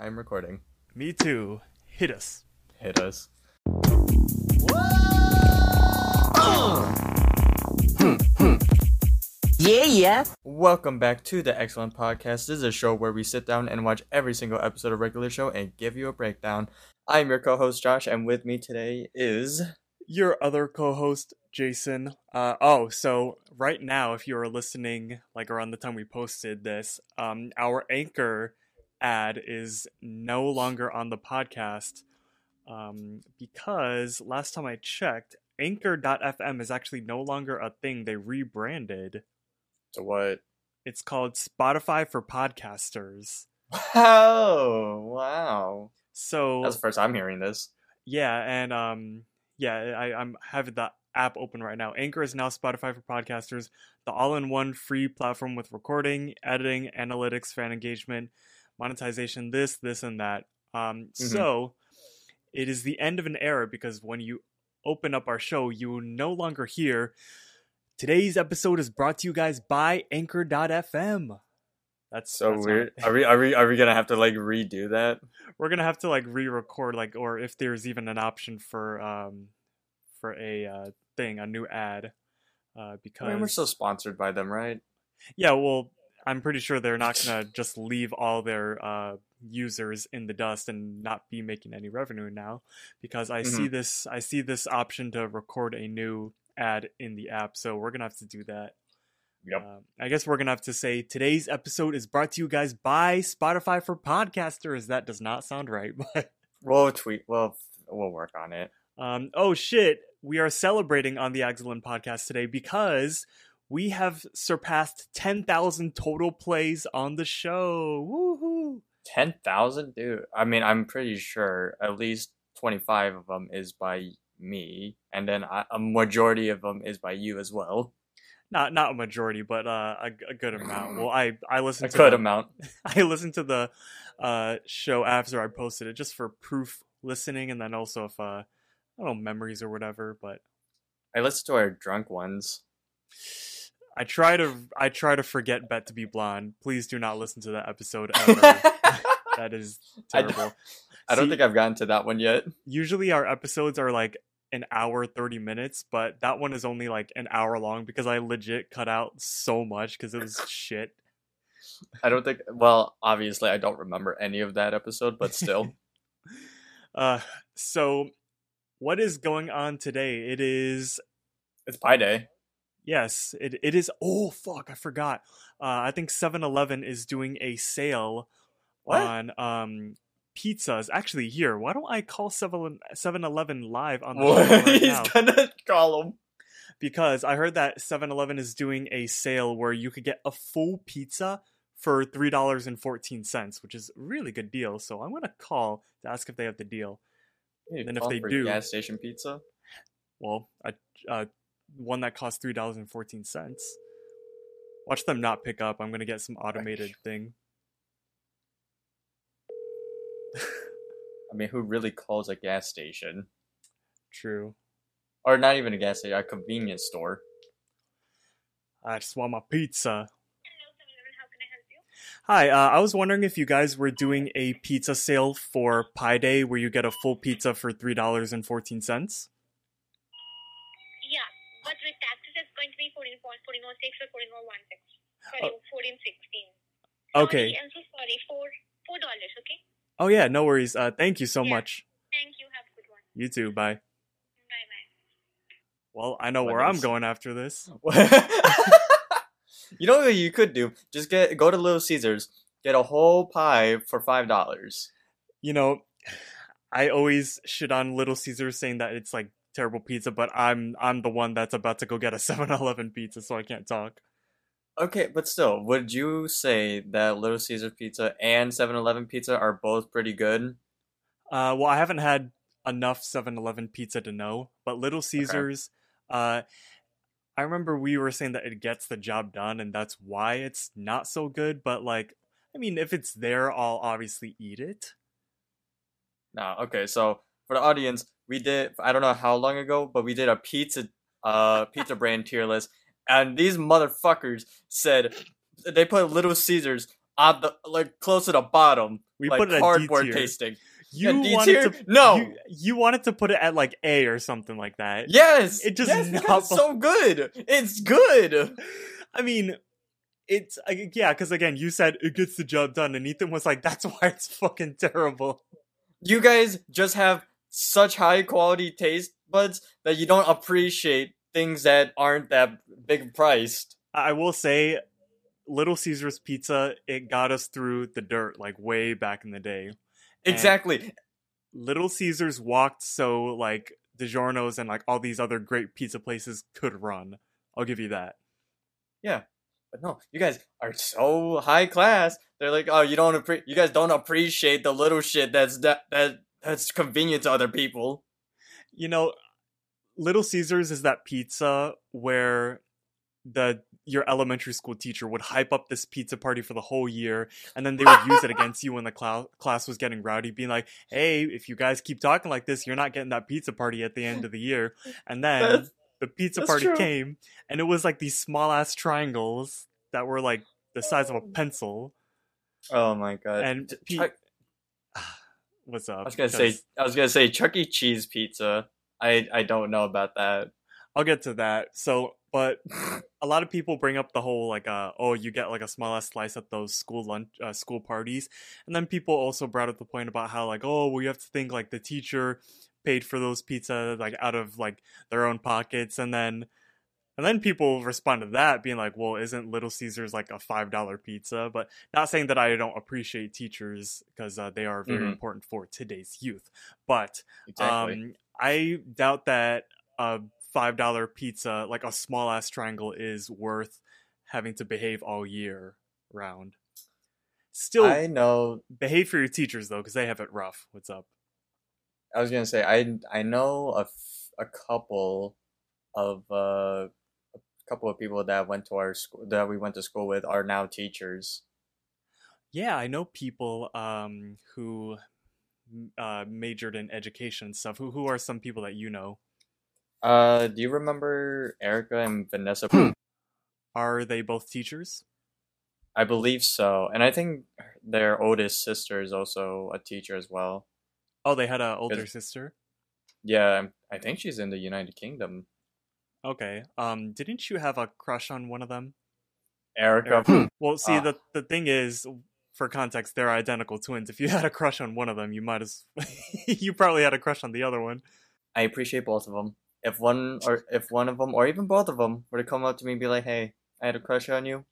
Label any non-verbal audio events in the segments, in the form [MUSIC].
I'm recording. Me too. Hit us. Hit us. Yeah, yeah. Welcome back to the Eggscellent Podcast. This is a show where we sit down and watch every single episode of regular show and give you a breakdown. I'm your co-host Josh, and with me today is Your other co-host, Jason. Uh, oh, so right now, if you are listening, like around the time we posted this, um, our anchor ad is no longer on the podcast um, because last time I checked, Anchor.fm is actually no longer a thing. They rebranded. so what? It's called Spotify for Podcasters. Wow! Wow! So That's the first I'm hearing this. Yeah, and um, yeah, I, I'm having the app open right now. Anchor is now Spotify for podcasters, the all-in-one free platform with recording, editing, analytics, fan engagement, monetization, this, this, and that. Um, so it is the end of an era because when you open up our show, you no longer hear. Today's episode is brought to you guys by Anchor.fm. That's So that's weird. Are we? Are we? Are we gonna have to like redo that? we're gonna have to like re-record like or if there's even an option for um for a uh thing a new ad uh because I mean, we're still sponsored by them, right? yeah well i'm pretty sure they're not [LAUGHS] gonna just leave all their uh users in the dust and not be making any revenue now because i see this i see this option to record a new ad in the app so we're gonna have to do that Yep. um, I guess we're gonna have to say today's episode is brought to you guys by Spotify for podcasters. That does not sound right, [LAUGHS] but We'll tweet. Well, we'll work on it. Um, oh shit, we are celebrating on the Eggscellent podcast today because we have surpassed 10,000 total plays on the show. Woohoo! Ten thousand, dude. I mean, I'm pretty sure at least twenty five of them is by me, and then I, a majority of them is by you as well. Not not a majority, but uh, a, a good amount. [CLEARS THROAT] Well, I I A listened to good the, amount. [LAUGHS] I listened to the uh, show after I posted it just for proof listening, and then also if uh, I don't know memories or whatever. But I listened to our drunk ones. I try to I try to forget Bet to be blonde. Please do not listen to that episode ever. [LAUGHS] that is I don't- terrible. I don't See, think I've gotten to that one yet. usually our episodes are like an hour 30 minutes but that one is only like an hour long because i legit cut out so much because it was [LAUGHS] shit I don't think. Well, obviously, I don't remember any of that episode, but still. [LAUGHS] uh so what is going on today it is it's Pi Day. Yes it, it is oh fuck i forgot uh i think 7-eleven is doing a sale What? on um pizzas actually here why don't i call 7 7-eleven live on the What? show [LAUGHS] right He's now? gonna call him. because I heard that 7-Eleven is doing a sale where you could get a full pizza for $3.14, which is a really good deal. So I'm going to call to ask if they have the deal. Dude, And if they do- gas station pizza. Well, a, uh, one that costs $3.14. Watch them not pick up. I'm going to get some automated thing. I mean, who really calls a gas station? True. Or not even a gas station, a convenience store. I just want my pizza. Hi, uh, I was wondering if you guys were doing a pizza sale for Pi Day where you get a full pizza for $3.14. Yeah, but with taxes, it's going to be 14, 1406 or 1416. Sorry, 1416. Okay. Sorry, I'm so sorry. Four, four dollars. Okay. Oh yeah, no worries. Uh, thank you so Yeah. much. Thank you. Have a good one. You too. Bye. Bye bye. Well, I know What where I'm going after this. [LAUGHS] you know what you could do? Just get go to Little Caesars, get a whole pie for five dollars. You know, [SIGHS] I always shit on Little Caesars saying that it's like terrible pizza, but I'm I'm the one that's about to go get a [LAUGHS] 7-Eleven pizza, so I can't talk. Okay, but still, would you say that Little Caesars pizza and 7-Eleven pizza are both pretty good? Uh, well, I haven't had enough 7-Eleven pizza to know, but Little Caesars, uh, I remember we were saying that it gets the job done, and that's why it's not so good. But like, I mean, if it's there, I'll obviously eat it. No, okay, so for the audience, we did I don't know how long ago, but we did a pizza uh [LAUGHS] pizza brand tier list, and these motherfuckers said they put Little Caesars on the like close to the bottom. We like put it at cardboard tasting. You Yeah, wanted to No. You, you wanted to put it at like A or something like that. Yes, It just yes, not it's so [LAUGHS] good. It's good. [LAUGHS] I mean, it's yeah, because again, you said it gets the job done, and Ethan was like, "That's why it's fucking terrible." You guys just have such high quality taste buds that you don't appreciate things that aren't that big priced. I will say, Little Caesars Pizza it got us through the dirt like way back in the day. And- Exactly. Little Caesars walked so like DiGiorno's and like all these other great pizza places could run. I'll give you that. Yeah. But no, you guys are so high class. They're like, oh, you don't appre- you guys don't appreciate the little shit that's that that that's convenient to other people. You know, Little Caesars is that pizza where the your elementary school teacher would hype up this pizza party for the whole year and then they would use it against you when the clou- class was getting rowdy being like hey if you guys keep talking like this you're not getting that pizza party at the end of the year and [LAUGHS] then That's- the pizza party true. came and it was like these small ass triangles that were like the size of a oh. pencil Oh my god. and pe- What's up I was gonna say I was gonna say Chuck E. Cheese pizza. I I don't know about that. i'll get to that so but [LAUGHS] a lot of people bring up the whole like uh oh you get like a small ass slice at those school lunch uh, school parties and then people also brought up the point about how like oh well you have to think like the teacher paid for those pizza like out of like their own pockets and then and then people respond to that being like well isn't little caesars like a five dollar pizza but not saying that i don't appreciate teachers because uh, they are very Mhm. important for today's youth but Exactly. um, I doubt that a five dollar pizza, like a small ass triangle, is worth having to behave all year round. Still, I know. behave for your teachers though, because they have it rough. What's up? I was gonna say I I know a, f- a couple of uh couple of people that went to our school that we went to school with are now teachers. Yeah, I know people um who uh majored in education and stuff. Who who are some people that you know? Uh, do you remember Erica and Vanessa? Are they both teachers? I believe so, and I think their oldest sister is also a teacher as well. Oh, they had a older sister. Yeah, I think she's in the United Kingdom. Okay. Um, didn't you have a crush on one of them? Erica. Erica. Well, see, Ah. the the thing is, for context, they're identical twins. If you [LAUGHS] had a crush on one of them, you might as [LAUGHS] you probably had a crush on the other one. I appreciate both of them. If one or if one of them or even both of them were to come up to me and be like, "Hey, I had a crush on you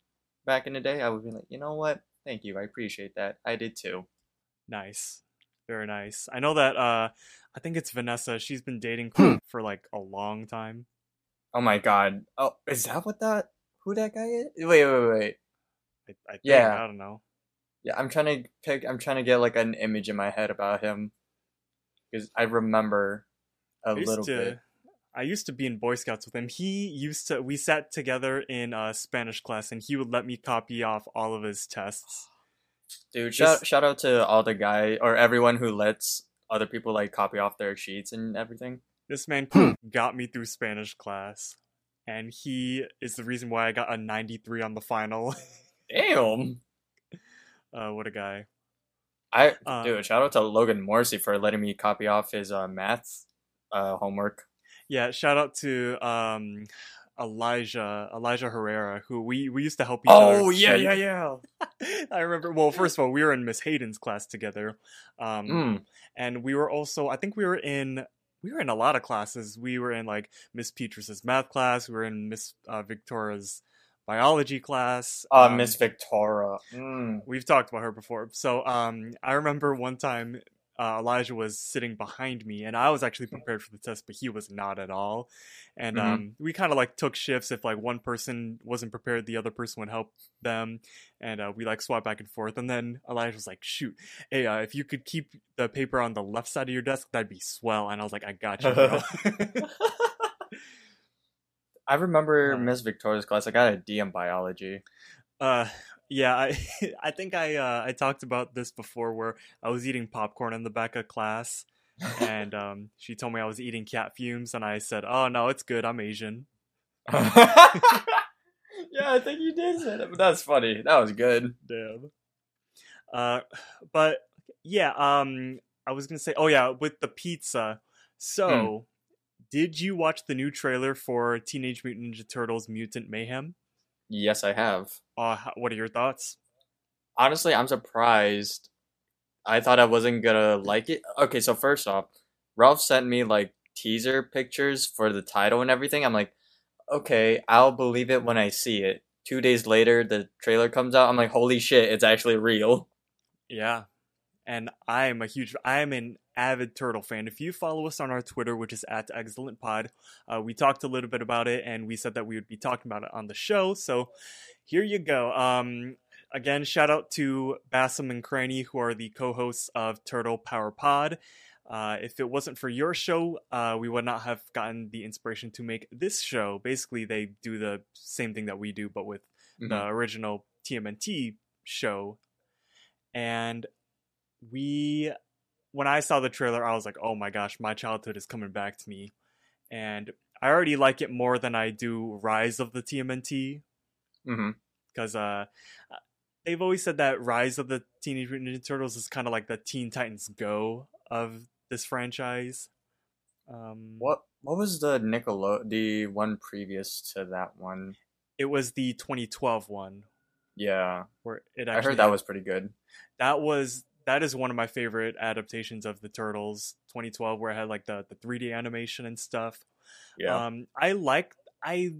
back in the day," I would be like, "You know what? Thank you. I appreciate that. I did too." Nice, very nice. I know that. Uh, I think it's Vanessa. She's been dating for like a long time. Oh my god. Oh, is that what that who that guy is? Wait, wait, wait. I, I think, Yeah. I don't know. Yeah, I'm trying to pick. I'm trying to get like an image in my head about him because I remember a I little to, bit. I used to be in Boy Scouts with him. He used to. We sat together in a Spanish class, and he would let me copy off all of his tests. Dude, shout shout out to all the guy or everyone who lets other people like copy off their sheets and everything. This man got me through Spanish class, and he is the reason why I got a 93 on the final. [LAUGHS] Damn. uh, what a guy. I Uh, dude, shout out to Logan Morrissey for letting me copy off his uh, math uh, homework. Yeah, shout out to um, Elijah, Elijah Herrera, who we, we used to help each Oh other. yeah, yeah, yeah. [LAUGHS] I remember. Well, first of all, we were in Miss Hayden's class together, um, Mm. and we were also. I think we were in. We were in a lot of classes. We were in like Miss Petrus's math class. We were in Miss uh, Victoria's biology class. Uh, um, Miss Victoria. Mm. We've talked about her before. So um, I remember one time uh, Elijah was sitting behind me, and I was actually prepared for the test, but he was not at all. And Mhm. um, we kind of like took shifts. If like one person wasn't prepared, the other person would help them, and uh, we like swap back and forth. And then Elijah was like, "Shoot, hey, uh, if you could keep the paper on the left side of your desk, that'd be swell." And I was like, "I got you." [LAUGHS] I remember Uh. Miss Victoria's class. I got a D in biology. Uh, yeah, I [LAUGHS] I think I uh, I talked about this before, where I was eating popcorn in the back of class, and um, she told me I was eating cat fumes, and I said, "Oh no, it's good. I'm Asian." [LAUGHS] yeah, I think you did say that, but that's funny. That was good. Damn. Uh, but yeah, um, I was gonna say, oh yeah, with the pizza. So, did you watch the new trailer for Teenage Mutant Ninja Turtles: Mutant Mayhem? Yes, I have. Uh, what are your thoughts? Honestly, I'm surprised. I thought I wasn't gonna like it. Okay, so first off, Ralph sent me like teaser pictures for the title and everything. I'm like, okay, I'll believe it when I see it. Two days later, the trailer comes out. I'm like, holy shit, it's actually real. Yeah. And I am a huge, I am an avid Turtle fan. If you follow us on our Twitter, which is at Eggscellent Pod, uh, we talked a little bit about it and we said that we would be talking about it on the show. So here you go. Um, again, shout out to Bassam and Cranny, who are the co hosts of Turtle Power Pod. Uh, if it wasn't for your show, uh, we would not have gotten the inspiration to make this show. Basically, they do the same thing that we do, but with Mhm. the original TMNT show. And we, when I saw the trailer, I was like, oh my gosh, my childhood is coming back to me. And I already like it more than I do Rise of the TMNT because uh, they've always said that Rise of the Teenage Mutant Ninja Turtles is kind of like the Teen Titans Go of this franchise. Um, What what was the Nicolo the one previous to that one? It was the 2012 one Yeah, where it I heard that had- was pretty good. that was that is one of my favorite adaptations of the Turtles 2012 where I had like the the 3D animation and stuff. Yeah, Um, I like I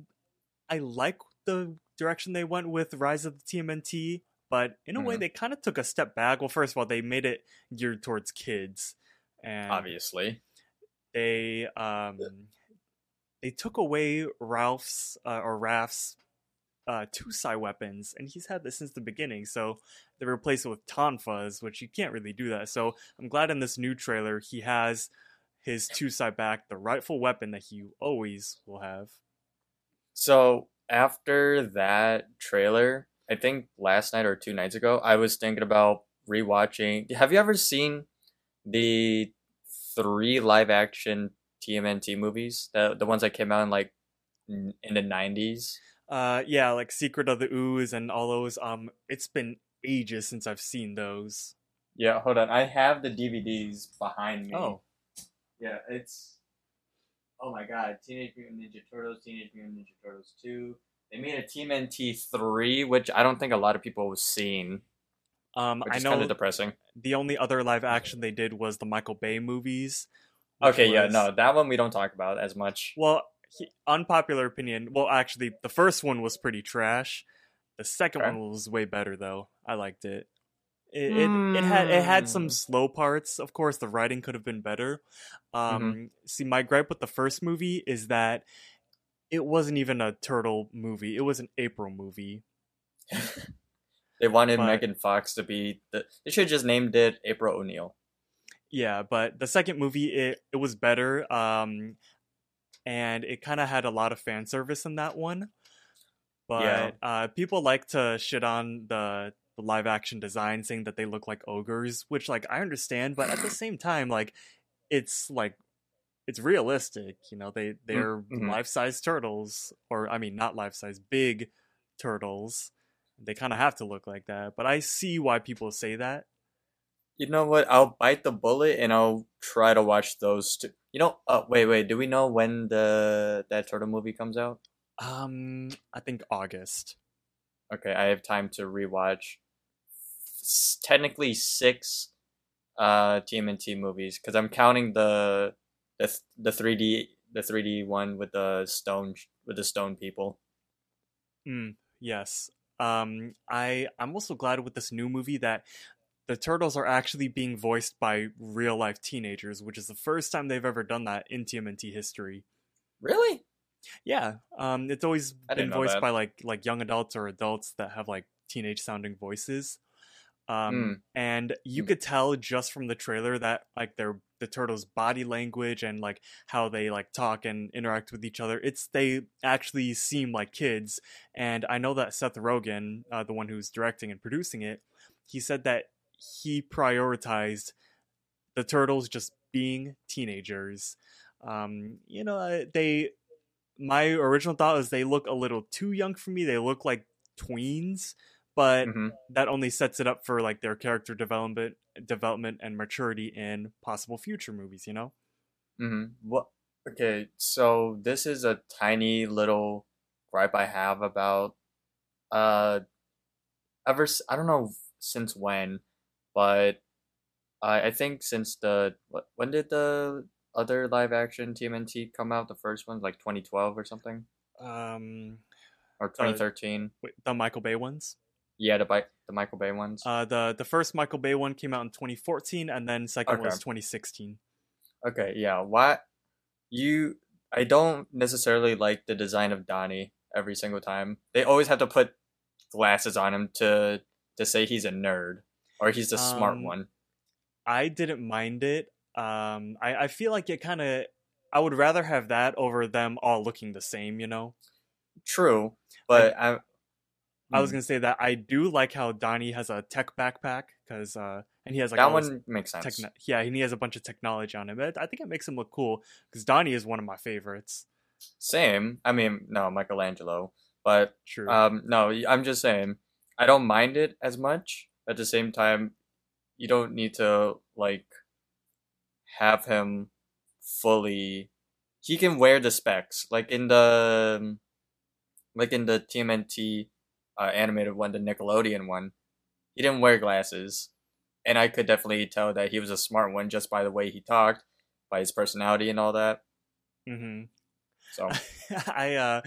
I like the direction they went with Rise of the TMNT, but in a way Mhm. they kind of took a step back. Well, first of all, they made it geared towards kids, and obviously. they um they took away Ralph's uh, or Raph's uh, two sai weapons, and he's had this since the beginning. So they replaced it with Tonfas, which you can't really do that. So I'm glad in this new trailer he has his two sai back, the rightful weapon that he always will have. So after that trailer, I think last night or two nights ago, I was thinking about rewatching. Have you ever seen the three live action TMNT movies? The the ones that came out in like in the nineties. Uh, yeah, like Secret of the Ooze and all those. Um, it's been ages since I've seen those. Yeah, hold on. I have the DVDs behind me. Oh, Yeah, it's oh my god, Teenage Mutant Ninja Turtles, Teenage Mutant Ninja Turtles two. They made a Team TMNT three, which I don't think a lot of people have seen, um, I is kind know of depressing. the only other live action they did was the Michael Bay movies. Okay, yeah, no, that one we don't talk about as much. Well, he, unpopular opinion. Well, actually, the first one was pretty trash. The second Okay. one was way better, though. I liked it. It, it, it had it had some Hmm. slow parts. Of course, the writing could have been better. Um, Mm-hmm. See, my gripe with the first movie is that it wasn't even a turtle movie. It was an April movie. [LAUGHS] They wanted But- Megan Fox to be the. They should have just named it April O'Neil. Yeah, but the second movie it it was better. Um, and it kind of had a lot of fan service in that one. But Yeah. uh, people like to shit on the, the live action design, saying that they look like ogres, which like I understand, but at the same time, like it's like it's realistic. You know, they they're mhm. life size turtles, or I mean, not life size, big turtles. They kind of have to look like that. But I see why people say that. You know what? I'll bite the bullet and I'll try to watch those two. You know, uh, wait, wait. Do we know when the that turtle movie comes out? Um, I think August. Okay, I have time to rewatch. s- Technically six, uh, TMNT movies because I'm counting the the th- the three D the three D one with the stone with the stone people. Mm, yes. Um, I I'm also glad with this new movie that the turtles are actually being voiced by real life teenagers, which is the first time they've ever done that in TMNT history. Really? Yeah. Um, it's always I been voiced that. by like like young adults or adults that have like teenage sounding voices. Um, and you Mm. could tell just from the trailer that like their the turtles' body language and like how they like talk and interact with each other. It's they actually seem like kids. And I know that Seth Rogen, uh, the one who's directing and producing it, he said that he prioritized the turtles just being teenagers. Um, you know, they. My original thought was they look a little too young for me. They look like tweens, but hmm that only sets it up for like their character development, development and maturity in possible future movies. You know. hmm What? Okay, so this is a tiny little gripe I have about uh ever I don't know since when, but I I think since the what when did the other live action TMNT come out? The first one like 2012 or something Um, or 2013. wait, the Michael Bay ones. Yeah, the Bi- the Michael Bay ones. Uh, the the first Michael Bay one came out in 2014, and then second was Okay. 2016. Okay, yeah. Why you I don't necessarily like the design of Donnie every single time. They always have to put glasses on him to to say he's a nerd or he's the smart Um, one. I didn't mind it. Um, I I feel like it kind of. I would rather have that over them all looking the same. You know. True, but I I was Hmm. gonna say that I do like how Donnie has a tech backpack because uh, and he has like that one makes sense. techno- yeah, and he has a bunch of technology on him. I think it makes him look cool because Donnie is one of my favorites. Same. I mean, no, Michelangelo, but True. um no, I'm just saying I don't mind it as much. At the same time, you don't need to like have him fully he can wear the specs like in the like in the TMNT uh, animated one, the Nickelodeon one. He didn't wear glasses, and I could definitely tell that he was a smart one just by the way he talked, by his personality and all that. Mm-hmm. So [LAUGHS] I uh,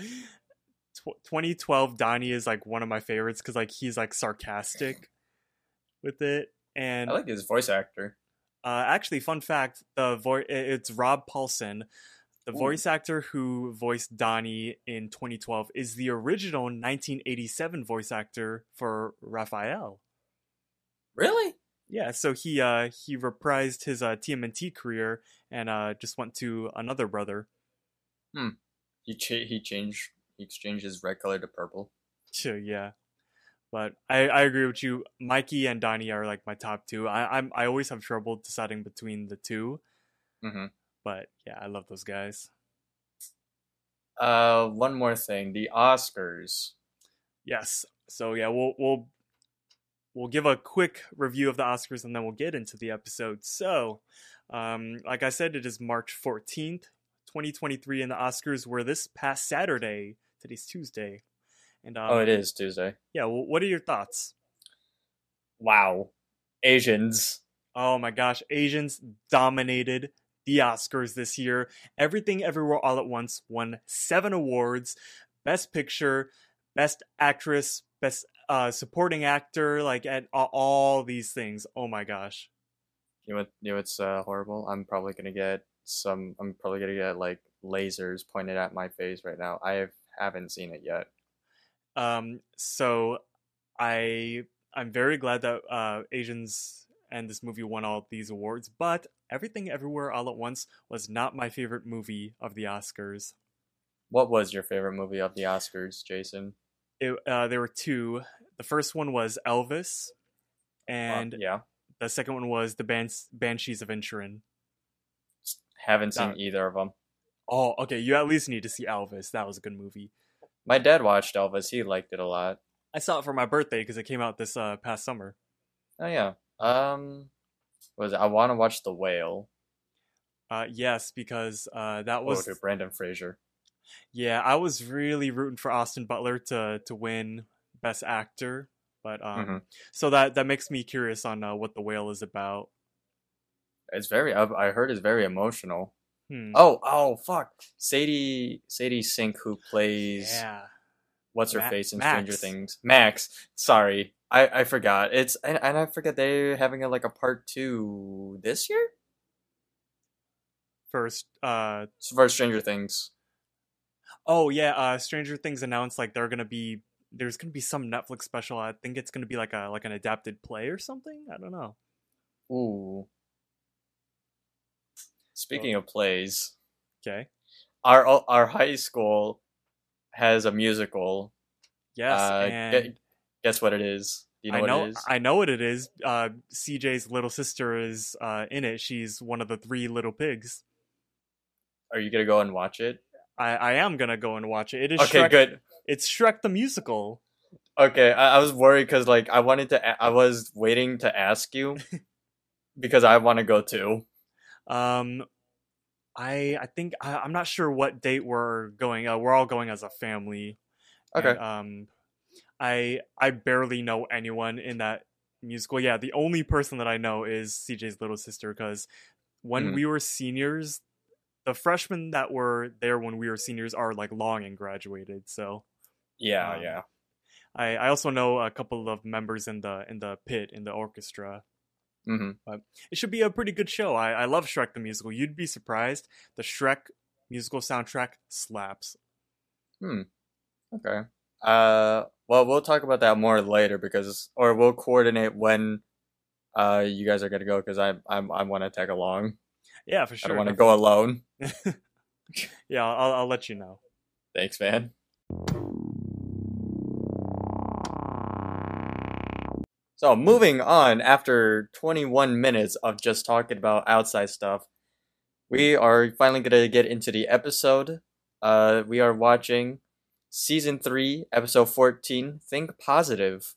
2012 Donnie is like one of my favorites because like he's like sarcastic with it, and I like his voice actor. Uh, actually, fun fact: the voice it's Rob Paulsen, the Ooh. voice actor who voiced Donnie in 2012 is the original 1987 voice actor for Raphael. Really? Yeah, so he uh he reprised his uh TMNT career and uh just went to another brother. Hmm. He cha- he changed he exchanged his red color to purple. So yeah. But I, I agree with you. Mikey and Donnie are like my top two. I I'm I always have trouble deciding between the two. hmm But yeah, I love those guys. Uh, one more thing: the Oscars. Yes. So yeah, we'll we'll we'll give a quick review of the Oscars and then we'll get into the episode. So, um, like I said, it is March fourteenth, twenty twenty three, and the Oscars were this past Saturday. Today's Tuesday, and um, oh, it is Tuesday. Yeah. Well, what are your thoughts? Wow, Asians. Oh my gosh, Asians dominated the Oscars this year. Everything Everywhere All at Once won seven awards Best Picture, Best Actress, Best uh, Supporting Actor, like at all, all these things. Oh my gosh. You know? You know what's uh, horrible? I'm probably gonna get some. I'm probably gonna get like lasers pointed at my face right now. I have, haven't seen it yet. Um, so I I'm very glad that uh, Asians and this movie won all these awards, but Everything Everywhere All at Once was not my favorite movie of the Oscars. What was your favorite movie of the Oscars, Jason? it, uh, there were two. The first one was Elvis, Uh, and yeah, the second one was the Bans- Banshees of Inisherin. haven't seen Uh, either of them. Oh, okay. You at least need to see Elvis. That was a good movie. My dad watched Elvis. He liked it a lot. I saw it for my birthday because it came out this uh, past summer. Oh yeah. Um, was it? I want to watch The Whale. Uh, yes, because uh, that Oh, was to Brendan Fraser. yeah. I was really rooting for Austin Butler to to win Best Actor, but um, Mhm. so that that makes me curious on uh, what the whale is about. It's very. I I heard it's very emotional. Hmm. Oh, oh, fuck. Sadie, Sadie Sink, who plays yeah. what's her Ma- face in Max. Stranger Things. Max. Sorry, I I forgot. It's and, and I forget they're having a, like a part two this year First, uh, for Stranger Things. Oh yeah, uh Stranger Things announced like they're gonna be there's gonna be some Netflix special. I think it's gonna be like a like an adapted play or something. I don't know. Ooh. Speaking of plays, Okay. our our high school has a musical. Yes, Uh, and gu- guess what it is? You know I what know it is? I know what it is. Uh CJ's little sister is uh in it. She's one of the three little pigs. Are you gonna go and watch it? I, I am gonna go and watch it. It is Okay, Shrek, good. It's Shrek the musical. Okay, I, I was worried because like I wanted to. a- I was waiting to ask you [LAUGHS] because I want to go too. Um, I I think I, I'm not sure what date we're going. Uh, we're all going as a family. Okay. and, um, I I barely know anyone in that musical. Yeah, the only person that I know is CJ's little sister because when Mhm. we were seniors, the freshmen that were there when we were seniors are like long and graduated. So Yeah, Um, yeah. I I also know a couple of members in the in the pit in the orchestra. Hmm It should be a pretty good show. I I love Shrek the musical. You'd be surprised. The Shrek musical soundtrack slaps. Hmm. Okay. Uh, well, we'll talk about that more later because, or we'll coordinate when, uh, you guys are gonna go because I I I want to tag along. Yeah, for I sure. don't want to go alone. [LAUGHS] yeah, I'll I'll let you know. Thanks, man. So moving on, after 21 minutes of just talking about outside stuff, we are finally gonna get into the episode. Uh, we are watching season three, episode 14. Think positive.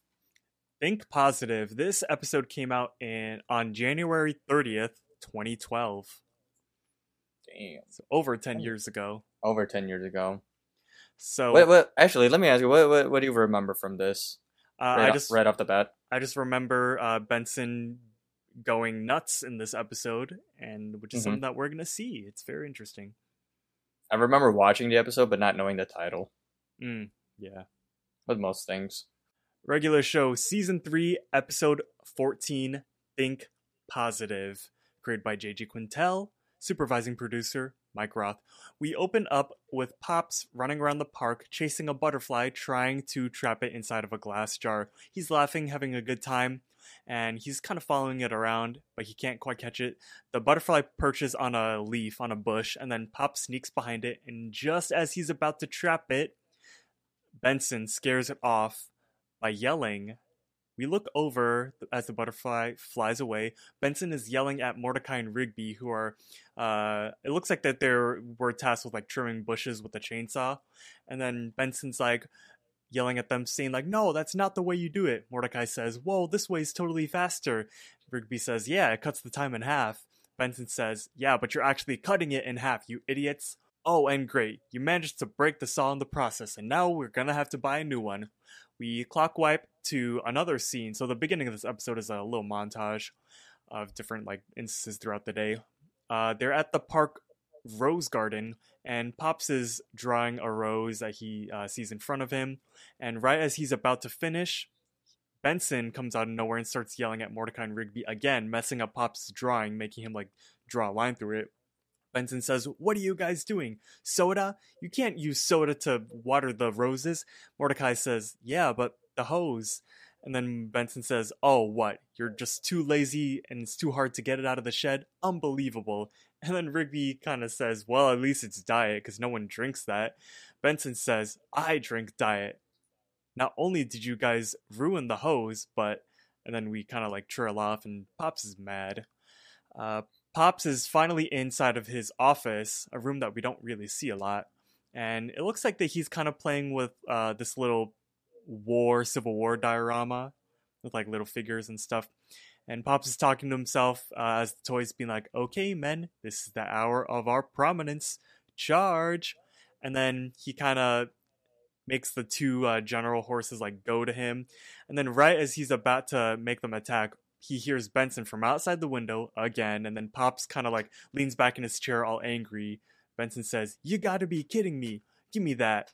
Think positive. This episode came out in on January 30th, 2012. Damn, So over 10 years ago. over 10 years ago. So Wait, wait. Actually, let me ask you. What, what, what do you remember from this? uh, Right, I off, just right off the bat. I just remember uh, Benson going nuts in this episode, and which is Mhm. something that we're gonna see. It's very interesting. I remember watching the episode, but not knowing the title. Mm, yeah. With most things. Regular show, season three, episode 14, Think Positive, created by JG Quintel, supervising producer Mike Roth. We open up with Pops running around the park, chasing a butterfly, trying to trap it inside of a glass jar. He's laughing, having a good time, and he's kind of following it around, but he can't quite catch it. The butterfly perches on a leaf on a bush, and then Pop sneaks behind it, and just as he's about to trap it, Benson scares it off by yelling. We look over as the butterfly flies away. Benson is yelling at Mordecai and Rigby, who are, uh, it looks like that they're were tasked with like trimming bushes with a chainsaw, and then Benson's like yelling at them, saying like, "No, that's not the way you do it." Mordecai says, "Whoa, this way is totally faster." Rigby says, "Yeah, it cuts the time in half." Benson says, "Yeah, but you're actually cutting it in half, you idiots." Oh, and great, you managed to break the saw in the process, and now we're gonna have to buy a new one we clock wipe to another scene. So the beginning of this episode is a little montage of different like instances throughout the day. Uh, they're at the park rose garden, and Pops is drawing a rose that he uh, sees in front of him. And right as he's about to finish, Benson comes out of nowhere and starts yelling at Mordecai and Rigby again, messing up Pops' drawing, making him like draw a line through it. Benson says, What are you guys doing? Soda? You can't use soda to water the roses. Mordecai says, Yeah, but the hose. And then Benson says, Oh, what? You're just too lazy and it's too hard to get it out of the shed? Unbelievable. And then Rigby kind of says, Well, at least it's diet because no one drinks that. Benson says, I drink diet. Not only did you guys ruin the hose, but. And then we kind of like trail off and Pops is mad. Uh, Pops is finally inside of his office, a room that we don't really see a lot. And it looks like that he's kind of playing with uh, this little war, Civil War diorama with like little figures and stuff. And Pops is talking to himself uh, as the toys being like, okay, men, this is the hour of our prominence. Charge. And then he kind of makes the two uh, general horses like go to him. And then right as he's about to make them attack, he hears Benson from outside the window again, and then Pops kind of like leans back in his chair all angry. Benson says, You gotta be kidding me. Give me that.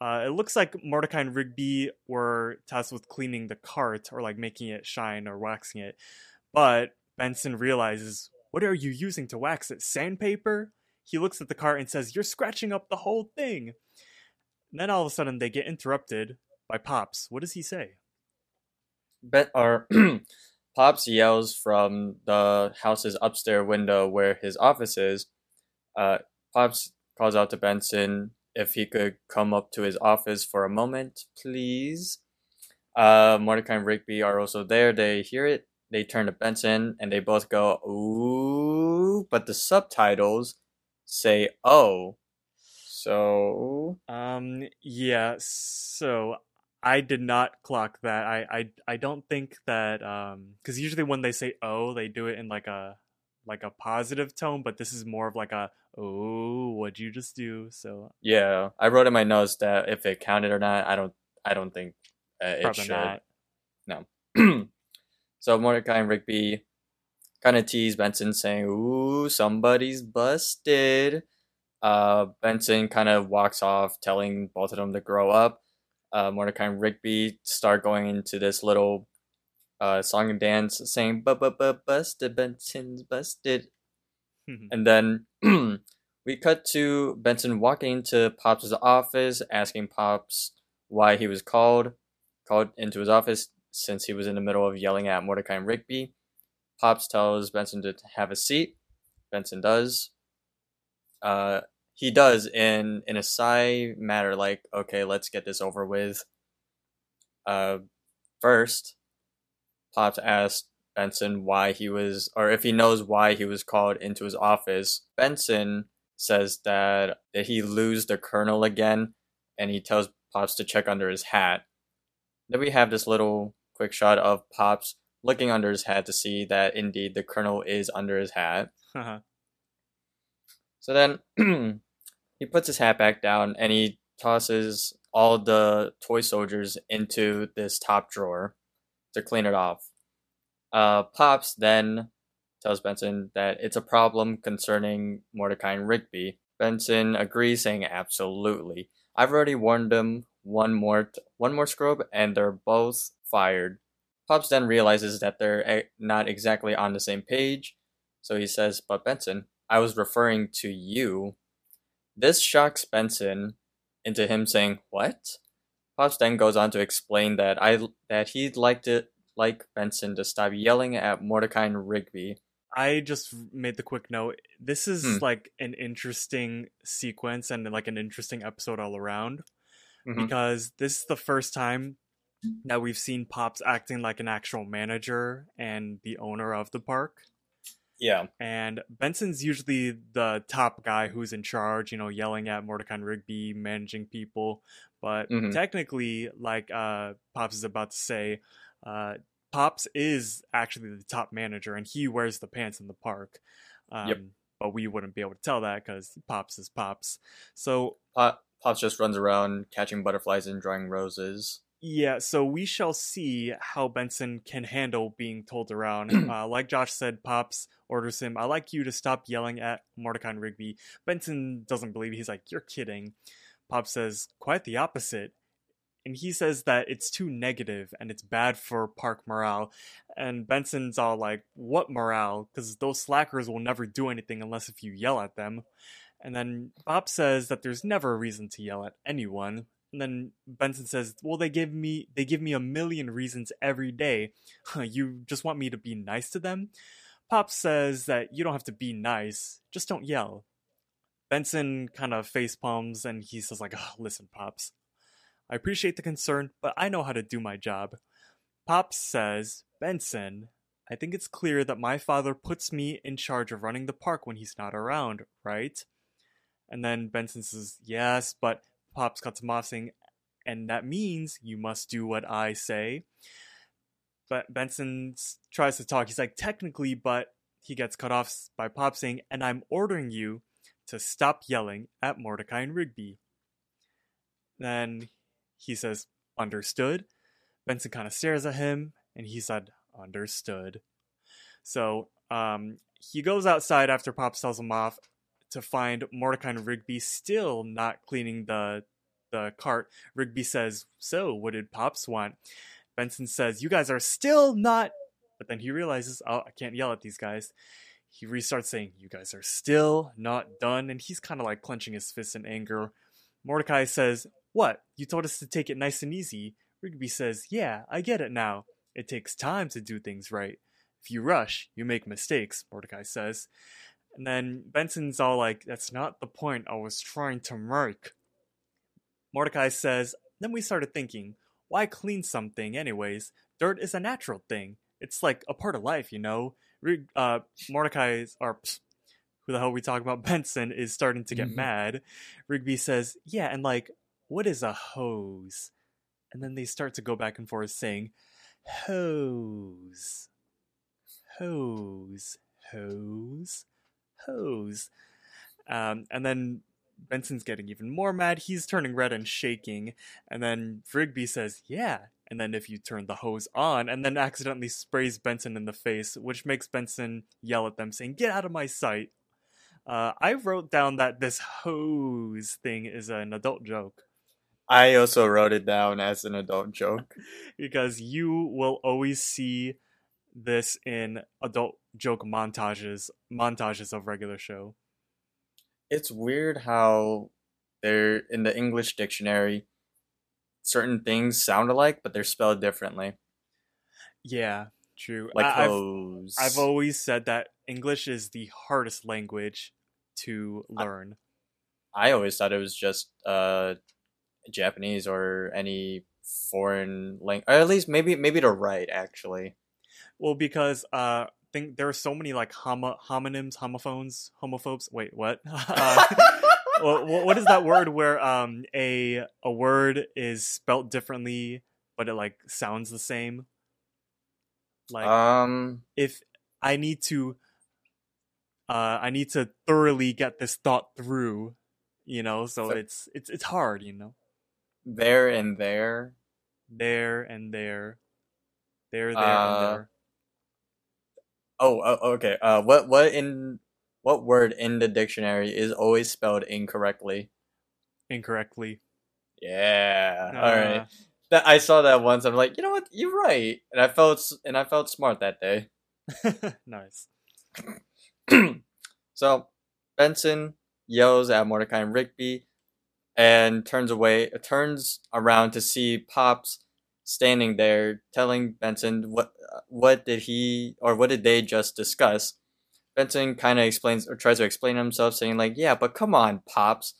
Uh, it looks like Mordecai and Rigby were tasked with cleaning the cart or like making it shine or waxing it. But Benson realizes, What are you using to wax it? Sandpaper? He looks at the cart and says, You're scratching up the whole thing. And then all of a sudden they get interrupted by Pops. What does he say? Bet or [CLEARS THROAT] [CLEARS THROAT] Pops yells from the house's upstairs window where his office is. Uh, Pops calls out to Benson if he could come up to his office for a moment, please. Uh, Mordecai and Rigby are also there. They hear it. They turn to Benson and they both go, ooh, but the subtitles say, oh. So, Um, yeah, so I did not clock that. I I, I don't think that um because usually when they say oh they do it in like a like a positive tone, but this is more of like a oh what'd you just do? So Yeah, I wrote in my notes that if it counted or not, I don't. I don't think uh, it should. not. [CLEARS THROAT] so Mordecai and Rigby kind of tease Benson, saying, "Ooh, somebody's busted." Uh, Benson kind of walks off, telling both of them to grow up. Uh, Mordecai and Rigby start going into this little uh, song and dance, saying, "But but but busted, Benson's busted." [LAUGHS] And then [CLEARS THROAT] we cut to Benson walking into Pops' office, asking Pops why he was called called into his office since he was in the middle of yelling at Mordecai and Rigby. Pops tells Benson to have a seat. Benson does. Uh, he does in in a sigh matter, like, okay, let's get this over with. Uh, first, Pops asked Benson why he was, or if he knows why he was called into his office. Benson says that did he lose the colonel again, and he tells Pops to check under his hat. Then we have this little quick shot of Pops looking under his hat to see that indeed the colonel is under his hat. Haha. [LAUGHS] So then [CLEARS THROAT] he puts his hat back down and he tosses all the toy soldiers into this top drawer to clean it off. Uh, Pops then tells Benson that it's a problem concerning Mordecai and Rigby. Benson agrees, saying absolutely. I've already warned them one more t- one more scrub, and they're both fired. Pops then realizes that they're e- not exactly on the same page, so he says, "But Benson, I was referring to you." This shocks Benson into him saying, "What?" Pops then goes on to explain that I that he'd like to like Benson to stop yelling at Mordecai and Rigby. I just made the quick note. This is Hmm. like an interesting sequence and like an interesting episode all around Mhm. because this is the first time that we've seen Pops acting like an actual manager and the owner of the park. Yeah, And Benson's usually the top guy who's in charge, you know, yelling at Mordecai and Rigby, managing people. But Mhm. technically, like uh, Pops is about to say, uh, Pops is actually the top manager and he wears the pants in the park. Um, Yep. But we wouldn't be able to tell that because Pops is Pops. So Pop, Pops just runs around catching butterflies and drawing roses. Yeah, so we shall see how Benson can handle being told around. [CLEARS THROAT] uh, like Josh said, Pops orders him, I like you to stop yelling at Mordecai and Rigby. Benson doesn't believe it. He's like, You're kidding. Pop says, Quite the opposite. And he says that it's too negative and it's bad for park morale. And Benson's all like, What morale? Because those slackers will never do anything unless if you yell at them. And then Bob says that there's never a reason to yell at anyone. And then Benson says, "Well, they give me they give me a million reasons every day. [LAUGHS] you just want me to be nice to them?" Pop says that you don't have to be nice, just don't yell. Benson kind of face palms and he says like, oh, "Listen, Pops, I appreciate the concern, but I know how to do my job." Pops says, "Benson, I think it's clear that my father puts me in charge of running the park when he's not around, right?" And then Benson says, "Yes, but Pops cuts him off saying, and that means you must do what I say. But Benson tries to talk. He's like, technically, but he gets cut off by Pop saying, and I'm ordering you to stop yelling at Mordecai and Rigby. Then he says, understood. Benson kind of stares at him, and he said, understood. So um, he goes outside after Pop tells him off to find Mordecai and Rigby still not cleaning the the cart. Rigby says, "So, what did Pops want?" Benson says, "You guys are still not." But then he realizes, "Oh, I can't yell at these guys." He restarts saying, "You guys are still not done," and he's kind of like clenching his fists in anger. Mordecai says, "What? You told us to take it nice and easy." Rigby says, "Yeah, I get it now. It takes time to do things right. If you rush, you make mistakes." Mordecai says. And then Benson's all like, that's not the point I was trying to make. Mordecai says, then we started thinking, why clean something anyways? Dirt is a natural thing. It's like a part of life, you know? Uh, Mordecai, or who the hell we talk about, [LAUGHS] Benson, is starting to get Mhm. mad. Rigby says, yeah, and like, what is a hose? and then they start to go back and forth saying hose, hose, hose, hose. Um, and then Benson's getting even more mad. He's turning red and shaking. And then Rigby says, Yeah. And then if you turn the hose on, and then accidentally sprays Benson in the face, which makes Benson yell at them, saying, Get out of my sight. Uh, I wrote down that this hose thing is an adult joke I also wrote it down as an adult joke. [LAUGHS] because you will always see this in adult joke montages montages of regular show. It's weird how they're in the English dictionary. Certain things sound alike, but they're spelled differently. Yeah, true. Like I- I've. I've always said that English is the hardest language to I- learn. I always thought it was just uh Japanese or any foreign language, or at least maybe maybe to write actually. Well, because uh, think there are so many like homo- homonyms, homophones, homophobes. Wait, what? [LAUGHS] uh, well, what is that word where um a a word is spelt differently but it like sounds the same? Like um, if I need to uh I need to thoroughly get this thought through, you know, so So- it's it's it's hard, you know. there and there. There and there. There, there, Uh, and there. Oh, oh, okay. Uh, what what in what word in the dictionary is always spelled incorrectly? Incorrectly. Yeah. All Uh, right. That I saw that once. I'm like, you know what? You're right, and I felt and I felt smart that day. [LAUGHS] nice. [CLEARS THROAT] so Benson yells at Mordecai and Rigby, and turns away, turns around to see Pops standing there, telling Benson what what did he or what did they just discuss. Benson kind of explains or tries to explain himself, saying like, "Yeah, but come on, Pops."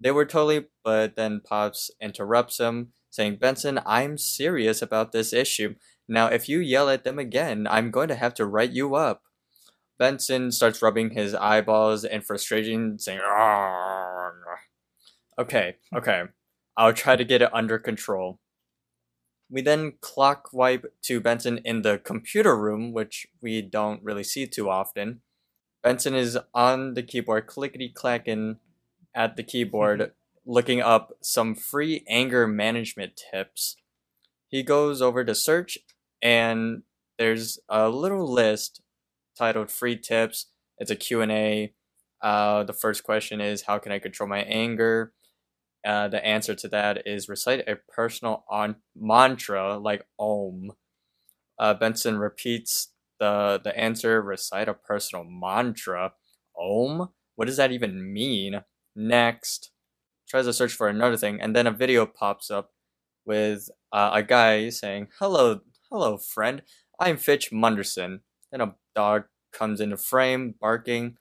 They were totally, but then Pops interrupts him, saying, "Benson, I'm serious about this issue. Now, if you yell at them again, I'm going to have to write you up." Benson starts rubbing his eyeballs in frustration, saying. Okay, okay. I'll try to get it under control. We then clock wipe to Benson in the computer room, which we don't really see too often. Benson is on the keyboard, clickety clacking at the keyboard, looking up some free anger management tips. He goes over to search, and there's a little list titled "Free Tips." It's a Q and A. Uh, the first question is, "How can I control my anger?" Uh, the answer to that is recite a personal on mantra like Om. Uh, Benson repeats the the answer. Recite a personal mantra. Om. What does that even mean? Next, tries to search for another thing, and then a video pops up with uh, a guy saying, "Hello, hello, friend. I'm Fitch Munderson." Then a dog comes into frame, barking.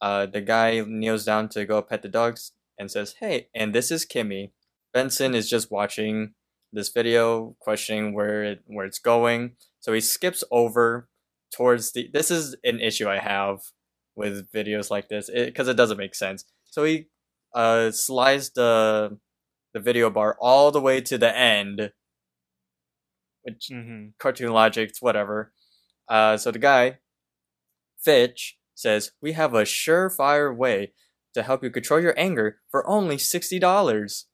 Uh, the guy kneels down to go pet the dogs and says, "Hey, and this is Kimmy." Benson is just watching this video, questioning where it where it's going. So he skips over towards the. This is an issue I have with videos like this because it, doesn't make sense. So he uh, slides the the video bar all the way to the end, which hmm cartoon logic, it's whatever. Uh, so the guy, Fitch, says, We have a surefire way to help you control your anger for only $60.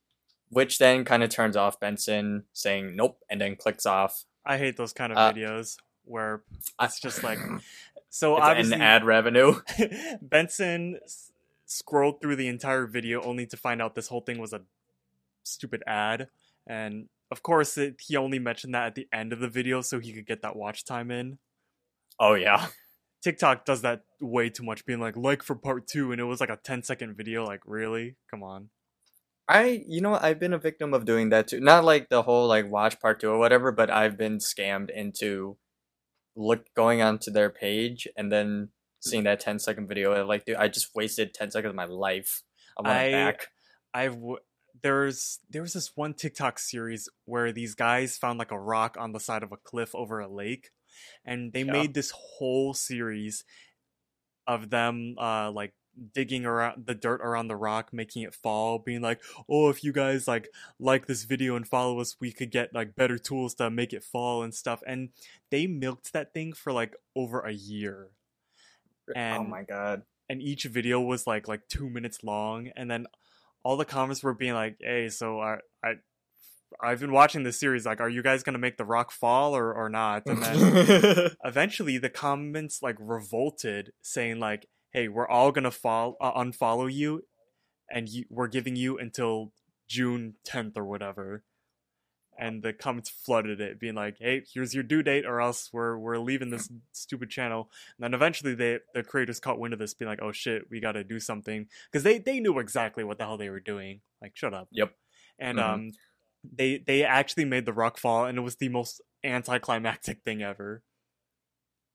Which then kind of turns off Benson saying nope and then clicks off. I hate those kind of Uh, videos where it's just like [LAUGHS] so It's obviously ad revenue. [LAUGHS] Benson s- scrolled through the entire video only to find out this whole thing was a stupid ad and of course it, he only mentioned that at the end of the video so he could get that watch time in. Oh, yeah. TikTok does that way too much being like like for part 2 and it was like a 10 second video like really? Come on. I, you know, I've been a victim of doing that too. Not like the whole like watch part two or whatever, but I've been scammed into look going onto their page and then seeing that 10 second video. And like, dude, I just wasted 10 seconds of my life. I want I- it back. I've there's there was this one TikTok series where these guys found like a rock on the side of a cliff over a lake, and they Yeah. made this whole series of them uh like digging around the dirt around the rock, making it fall, being like, "Oh, if you guys like like this video and follow us, we could get like better tools to make it fall and stuff." And they milked that thing for like over a year. oh my god. and each video was like like two minutes long and then all the comments were being like hey so i i i've been watching this series like are you guys gonna make the rock fall or or not? And then [LAUGHS] eventually the comments like revolted saying like hey we're all gonna fall uh, unfollow you and you, we're giving you until june 10th or whatever. And the comments flooded it being like hey here's your due date or else we're we're leaving this stupid channel. And then eventually they the creators caught wind of this being like oh shit we gotta do something. Because they they knew exactly what the hell they were doing. Like shut up. Yep. and Mhm. um they they actually made the rock fall and it was the most anticlimactic thing ever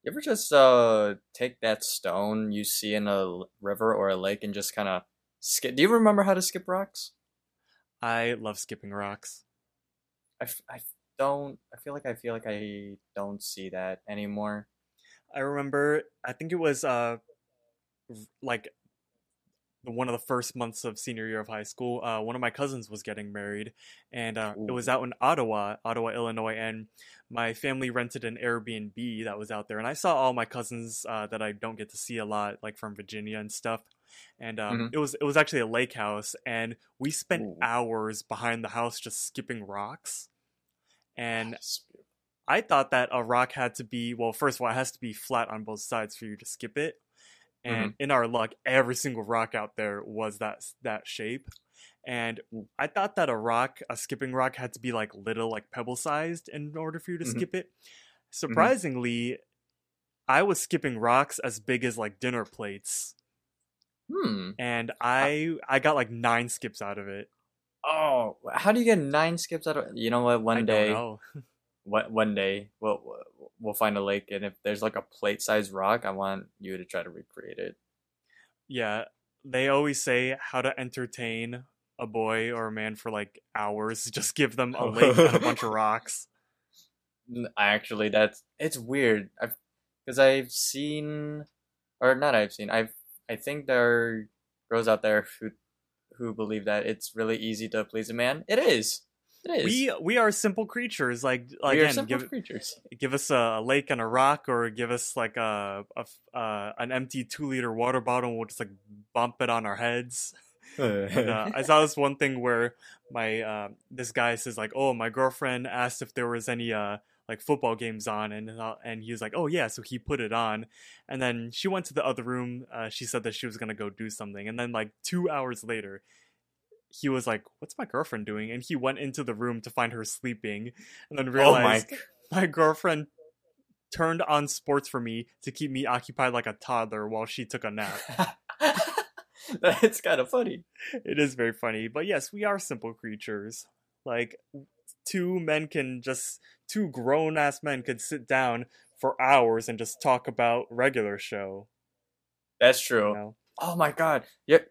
You ever just uh take that stone you see in a river or a lake and just kind of skip? Do you remember how to skip rocks? i love skipping rocks I, f- I don't. I feel like I feel like I don't see that anymore. I remember I think it was uh like one of the first months of senior year of high school. Uh, one of my cousins was getting married, and uh, it was out in Ottawa, Ottawa, Illinois, and my family rented an Airbnb that was out there, and I saw all my cousins uh, that I don't get to see a lot, like from Virginia and stuff. And um, Mhm. it was it was actually a lake house, and we spent Ooh. hours behind the house just skipping rocks. And I thought that a rock had to be well, first of all, it has to be flat on both sides for you to skip it. And in our luck, every single rock out there was that that shape. And I thought that a rock, a skipping rock, had to be like little, like pebble sized, in order for you to Mhm. skip it. Surprisingly, I was skipping rocks as big as like dinner plates, Hmm. and I I got like nine skips out of it. Oh, how do you get nine skips out of? You know what? One I day, don't know. [LAUGHS] one day, we'll we'll find a lake, and if there's like a plate-sized rock, I want you to try to recreate it. Yeah, they always say how to entertain a boy or a man for like hours. [LAUGHS] Just give them a lake and a [LAUGHS] bunch of rocks. Actually, that's it's weird. I've because I've seen, or not. I've seen. I've I think there are girls out there who who believe that it's really easy to please a man. It is. We we are simple creatures. Like We again, simple give creatures. give us a lake and a rock, or give us like a, a uh, an empty two liter water bottle. and We'll just like bump it on our heads. [LAUGHS] And, uh, I saw this one thing where my uh, this guy says like, "Oh, my girlfriend asked if there was any uh like football games on," and uh, and he was like, "Oh yeah," so he put it on, and then she went to the other room. Uh, she said that she was gonna go do something, and then like two hours later. He was like, "What's my girlfriend doing?" And he went into the room to find her sleeping, and then oh my! realized my girlfriend turned on sports for me to keep me occupied like a toddler while she took a nap. [LAUGHS] That's kind of funny. it is very funny. But yes, we are simple creatures. Like two men can just two grown ass men could sit down for hours and just talk about regular show. That's You true. know? Oh my god. Yep.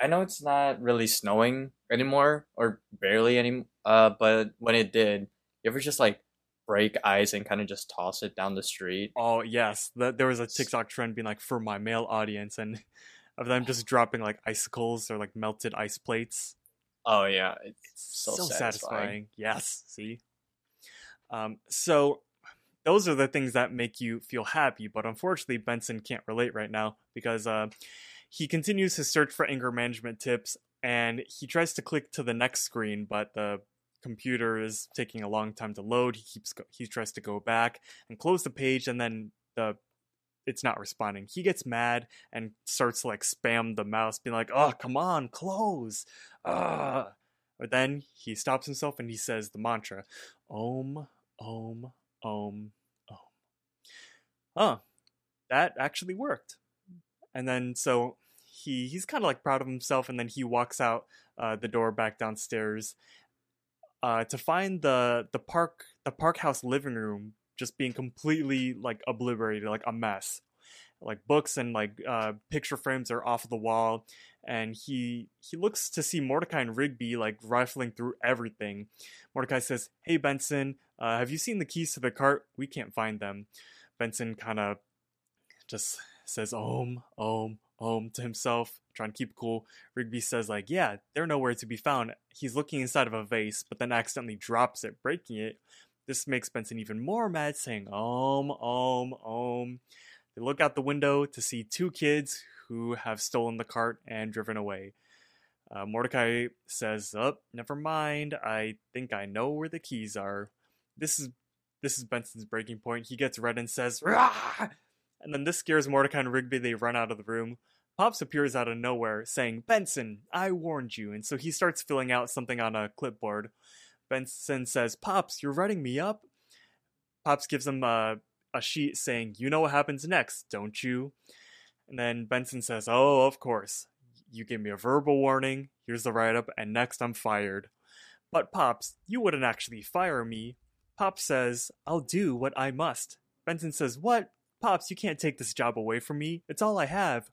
I know it's not really snowing anymore or barely any uh but when it did, you ever just like break ice and kind of just toss it down the street? Oh yes, the, there was a TikTok trend being like for my male audience and [LAUGHS] of them just dropping like icicles or like melted ice plates. Oh yeah, it's so, so, satisfying. satisfying. Yes, see. Um, so those are the things that make you feel happy, but unfortunately, Benson can't relate right now because uh, he continues his search for anger management tips, and he tries to click to the next screen, but the computer is taking a long time to load. He keeps go- he tries to go back and close the page, and then the it's not responding. He gets mad and starts like spam the mouse, being like, "Oh, come on, close!" Ah. But then he stops himself and he says the mantra, "Om, Om, Om, Om." Huh, that actually worked. And then so he he's kind of like proud of himself, and then he walks out uh, the door back downstairs uh, to find the the park the park house living room just being completely like obliterated, like a mess. Like books and like uh, picture frames are off the wall, and he he looks to see Mordecai and Rigby like rifling through everything. Mordecai says, "Hey Benson, uh, have you seen the keys to the cart? We can't find them." Benson kind of just says, "Om, om, Om to himself, trying to keep cool. Rigby says, like, yeah, they're nowhere to be found. He's looking inside of a vase, but then accidentally drops it, breaking it. This makes Benson even more mad, saying, Om, Om, Om. They look out the window to see two kids who have stolen the cart and driven away. Uh, Mordecai says, "Up, oh, never mind. I think I know where the keys are." This is this is Benson's breaking point. He gets red and says, Rah! And then this scares Mordecai and Rigby. They run out of the room. Pops appears out of nowhere, saying, "Benson, I warned you." And so he starts filling out something on a clipboard. Benson says, "Pops, you're writing me up." Pops gives him a a sheet saying, "You know what happens next, don't you?" And then Benson says, "Oh, of course." You gave me a verbal warning, here's the write up, and next I'm fired. But Pops, you wouldn't actually fire me. Pops says, I'll do what I must. Benson says, What? Pops, you can't take this job away from me. It's all I have.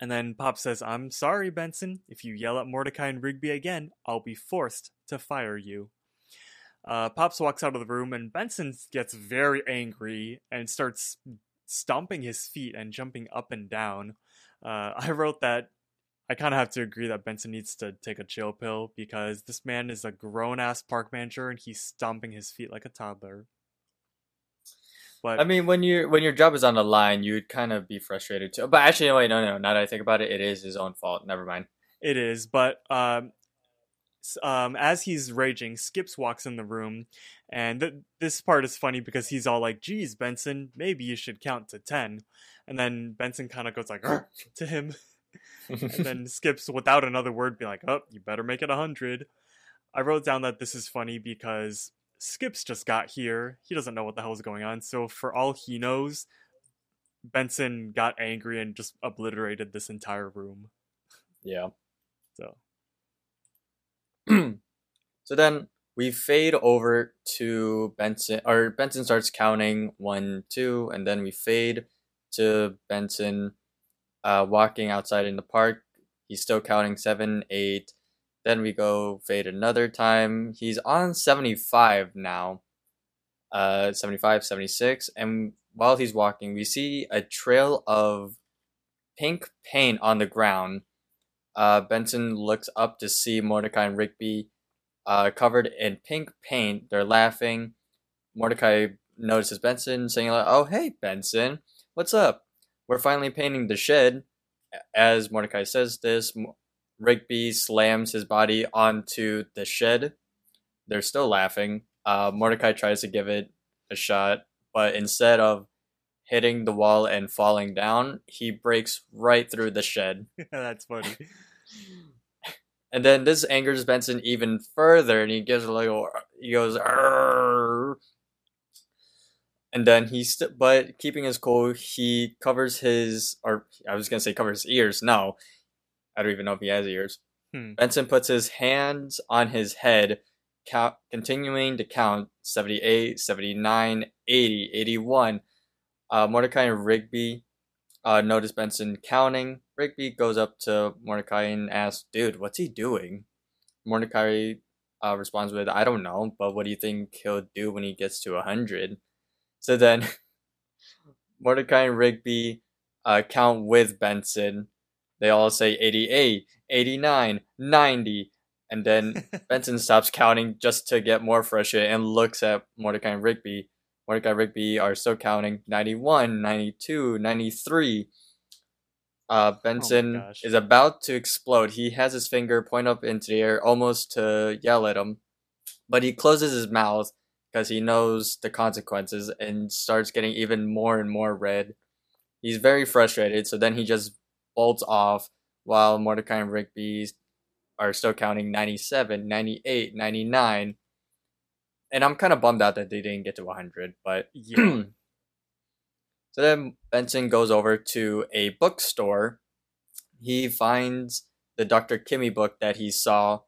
And then Pop says, I'm sorry, Benson. If you yell at Mordecai and Rigby again, I'll be forced to fire you. Uh, Pops walks out of the room, and Benson gets very angry and starts stomping his feet and jumping up and down. Uh, [LAUGHS] I wrote that I kind of have to agree that Benson needs to take a chill pill because this man is a grown ass park manager and he's stomping his feet like a toddler. But I mean, when you when your job is on the line, you'd kind of be frustrated too. But actually, wait, no, no. Now that I think about it, it is his own fault. Never mind. It is, but um, um, as he's raging, Skips walks in the room, and th- this part is funny because he's all like, "Geez, Benson, maybe you should count to 10. And then Benson kind of goes like [LAUGHS] to him, and then [LAUGHS] Skips without another word, be like, "Oh, you better make it a hundred. I wrote down that this is funny because Skips just got here. He doesn't know what the hell is going on. So for all he knows, Benson got angry and just obliterated this entire room. Yeah. So [CLEARS THROAT] so then we fade over to Benson, or Benson starts counting one, two, and then we fade to Benson uh, walking outside in the park. He's still counting seven, eight. Then we go fade another time. He's on 75 now, uh, 75, 76. And while he's walking, we see a trail of pink paint on the ground uh, Benson looks up to see Mordecai and Rigby uh, covered in pink paint. They're laughing. Mordecai notices Benson, saying, "Oh, hey, Benson, what's up? We're finally painting the shed." As Mordecai says this, Rigby slams his body onto the shed. They're still laughing. Uh, Mordecai tries to give it a shot, but instead of hitting the wall and falling down, he breaks right through the shed. [LAUGHS] That's funny. And then this angers Benson even further, and he gives a little. He goes, Arr! and then he's st- but keeping his cool, he covers his or I was gonna say covers his ears. No, I don't even know if he has ears. Hmm. Benson puts his hands on his head, count, continuing to count 78, 79, 80, 81. Uh, Mordecai and Rigby uh, notice Benson counting. Rigby goes up to Mordecai and asks, Dude, what's he doing? Mordecai uh, responds with, I don't know, but what do you think he'll do when he gets to 100? So then [LAUGHS] Mordecai and Rigby uh, count with Benson. They all say 88, 89, 90. And then [LAUGHS] Benson stops counting just to get more frustrated and looks at Mordecai and Rigby. Mordecai Rigby are still counting 91, 92, 93. Uh, Benson oh is about to explode. He has his finger point up into the air almost to yell at him, but he closes his mouth because he knows the consequences and starts getting even more and more red. He's very frustrated, so then he just bolts off while Mordecai and Rigby are still counting 97, 98, 99 and I'm kind of bummed out that they didn't get to 100. But [CLEARS THROAT] yeah. so then Benson goes over to a bookstore. He finds the Dr. Kimmy book that he saw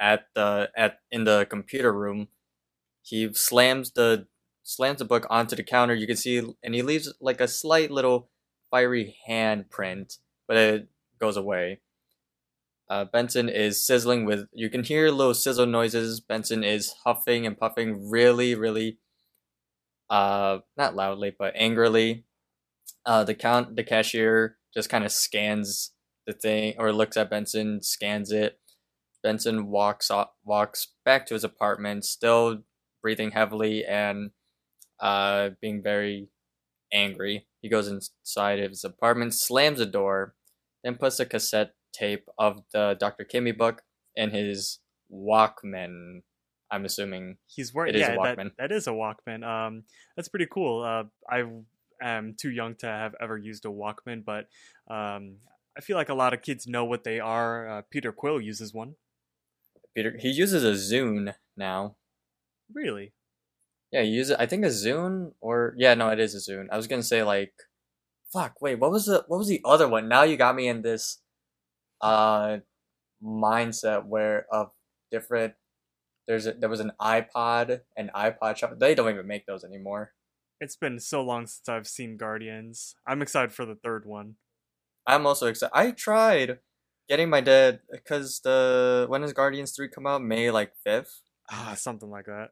at the at in the computer room. He slams the slams the book onto the counter. You can see, and he leaves like a slight little fiery handprint, but it goes away. Uh, Benson is sizzling with, you can hear little sizzle noises. Benson is huffing and puffing really, really, uh, not loudly, but angrily. Uh, the count, the cashier just kind of scans the thing or looks at Benson, scans it. Benson walks off, walks back to his apartment, still breathing heavily and uh, being very angry. He goes inside of his apartment, slams the door, then puts a cassette tape of the Dr. Kimmy book in his Walkman. I'm assuming He's wearing It is a yeah, that, that is a Walkman. Um, that's pretty cool. Uh, I am too young to have ever used a Walkman, but um, I feel like a lot of kids know what they are. Uh, Peter Quill uses one. Peter he uses a Zune now. Really? Yeah, he uses I think a Zune or yeah, no, it is a Zune. I was gonna say like, fuck. Wait, what was the what was the other one? Now you got me in this, uh, mindset where of different. There's a, there was an iPod and iPod shop. They don't even make those anymore. It's been so long since I've seen Guardians. I'm excited for the third one. I'm also excited. I tried getting my dad because the when does Guardians three come out? May like fifth. Ah, something like that.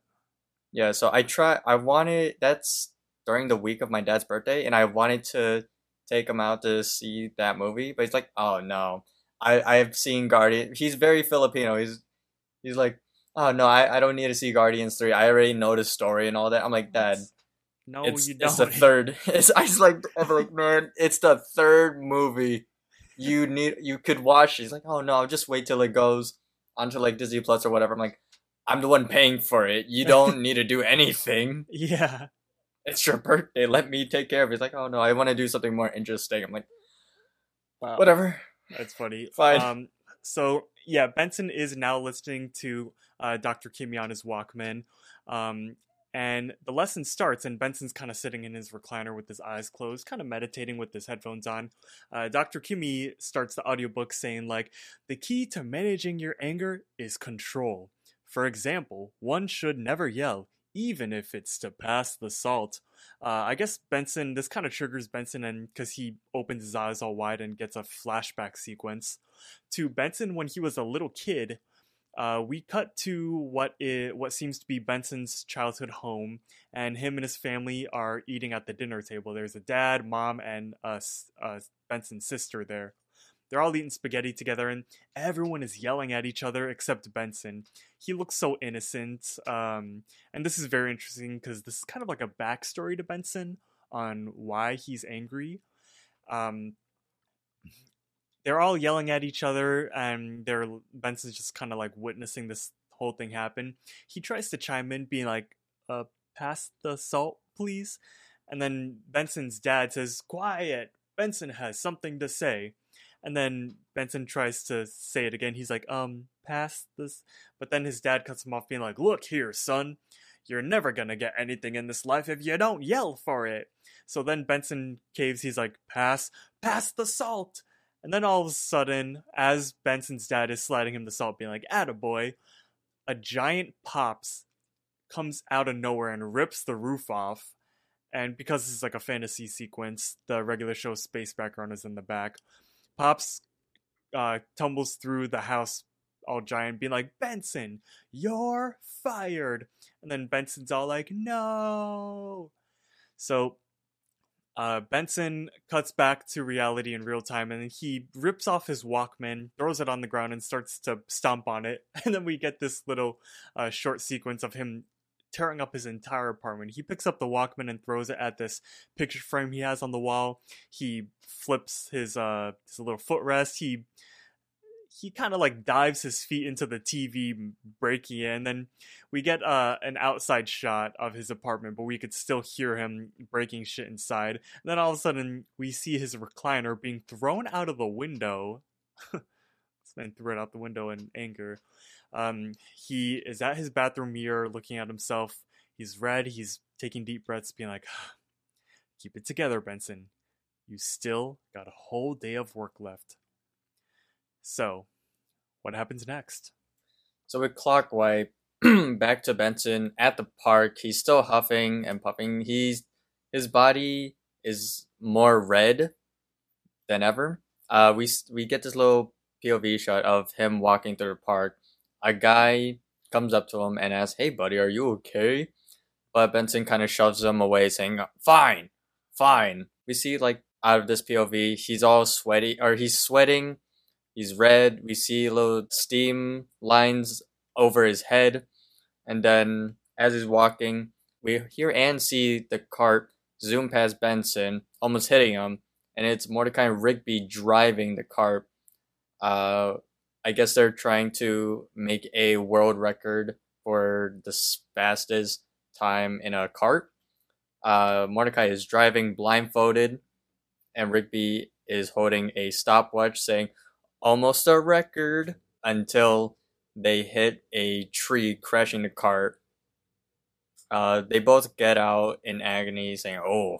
Yeah, so I try. I wanted that's during the week of my dad's birthday, and I wanted to take him out to see that movie, but he's like, "Oh no, I I've seen Guardian." He's very Filipino. He's he's like, "Oh no, I, I don't need to see Guardians three. I already know the story and all that." I'm like, "Dad, No, it's you don't. It's the third. [LAUGHS] It's I just like I'm like, man, it's the third movie. You need you could watch. He's like, "Oh no, I'll just wait till it goes onto like Disney Plus or whatever." I'm like. I'm the one paying for it. You [LAUGHS] don't need to do anything yeah. It's your birthday. Let me take care of it. He's like, oh no, I want to do something more interesting. I'm like, Wow. whatever. That's funny. Fine. Um, so yeah, Benson is now listening to uh, Dr. Kimmy on his Walkman, um, and the lesson starts, and Benson's kind of sitting in his recliner with his eyes closed, kind of meditating with his headphones on. Uh, Dr. Kimmy starts the audiobook saying like, the key to managing your anger is control. For example, one should never yell, even if it's to pass the salt. Uh, I guess Benson, this kind of triggers Benson, and because he opens his eyes all wide and gets a flashback sequence to Benson when he was a little kid. Uh, we cut to what i what seems to be Benson's childhood home, and him and his family are eating at the dinner table. There's a dad, mom, and s- uh, Benson's sister there. They're all eating spaghetti together, and everyone is yelling at each other except Benson. He looks so innocent, um, and this is very interesting because this is kind of like a backstory to Benson on why he's angry. Um, they're all yelling at each other, and they're Benson's just kind of like witnessing this whole thing happen. He tries to chime in, being like, "Uh, pass the salt, please." And then Benson's dad says, "Quiet. Benson has something to say." And then Benson tries to say it again. He's like, "Um, pass this." But then his dad cuts him off, being like, "Look here, son. You're never gonna get anything in this life if you don't yell for it." So then Benson caves. He's like, "Pass, pass the salt." And then all of a sudden, as Benson's dad is sliding him the salt, being like, "Attaboy," a giant pops comes out of nowhere and rips the roof off. And because this is like a fantasy sequence, the regular show space background is in the back. Pops uh, tumbles through the house all giant, being like, Benson, you're fired. And then Benson's all like, no. So uh, Benson cuts back to reality in real time and he rips off his Walkman, throws it on the ground, and starts to stomp on it. [LAUGHS] And then we get this little uh, short sequence of him tearing up his entire apartment. He picks up the Walkman and throws it at this picture frame he has on the wall. He flips his uh his little footrest. He he kind of like dives his feet into the TV, breaking it, and then we get uh, an outside shot of his apartment, but we could still hear him breaking shit inside. And then all of a sudden, we see his recliner being thrown out of the window. [LAUGHS] man threw it out the window in anger. Um, he is at his bathroom mirror, looking at himself. He's red. He's taking deep breaths, being like, [SIGHS] "Keep it together, Benson. You still got a whole day of work left." So, what happens next? So we clock wipe [CLEARS THROAT] back to Benson at the park. He's still huffing and puffing. He's his body is more red than ever. Uh, we we get this little POV shot of him walking through the park. A guy comes up to him and asks, "Hey, buddy, are you okay?" But Benson kind of shoves him away, saying, "Fine, fine." We see like out of this POV. He's all sweaty, or he's sweating. He's red. We see little steam lines over his head, and then as he's walking, we hear and see the cart zoom past Benson, almost hitting him, and it's Mordecai Rigby driving the cart. Uh, I guess they're trying to make a world record for the fastest time in a cart. Uh, Mordecai is driving blindfolded, and Rigby is holding a stopwatch saying, almost a record, until they hit a tree, crashing the cart. Uh, they both get out in agony, saying, oh,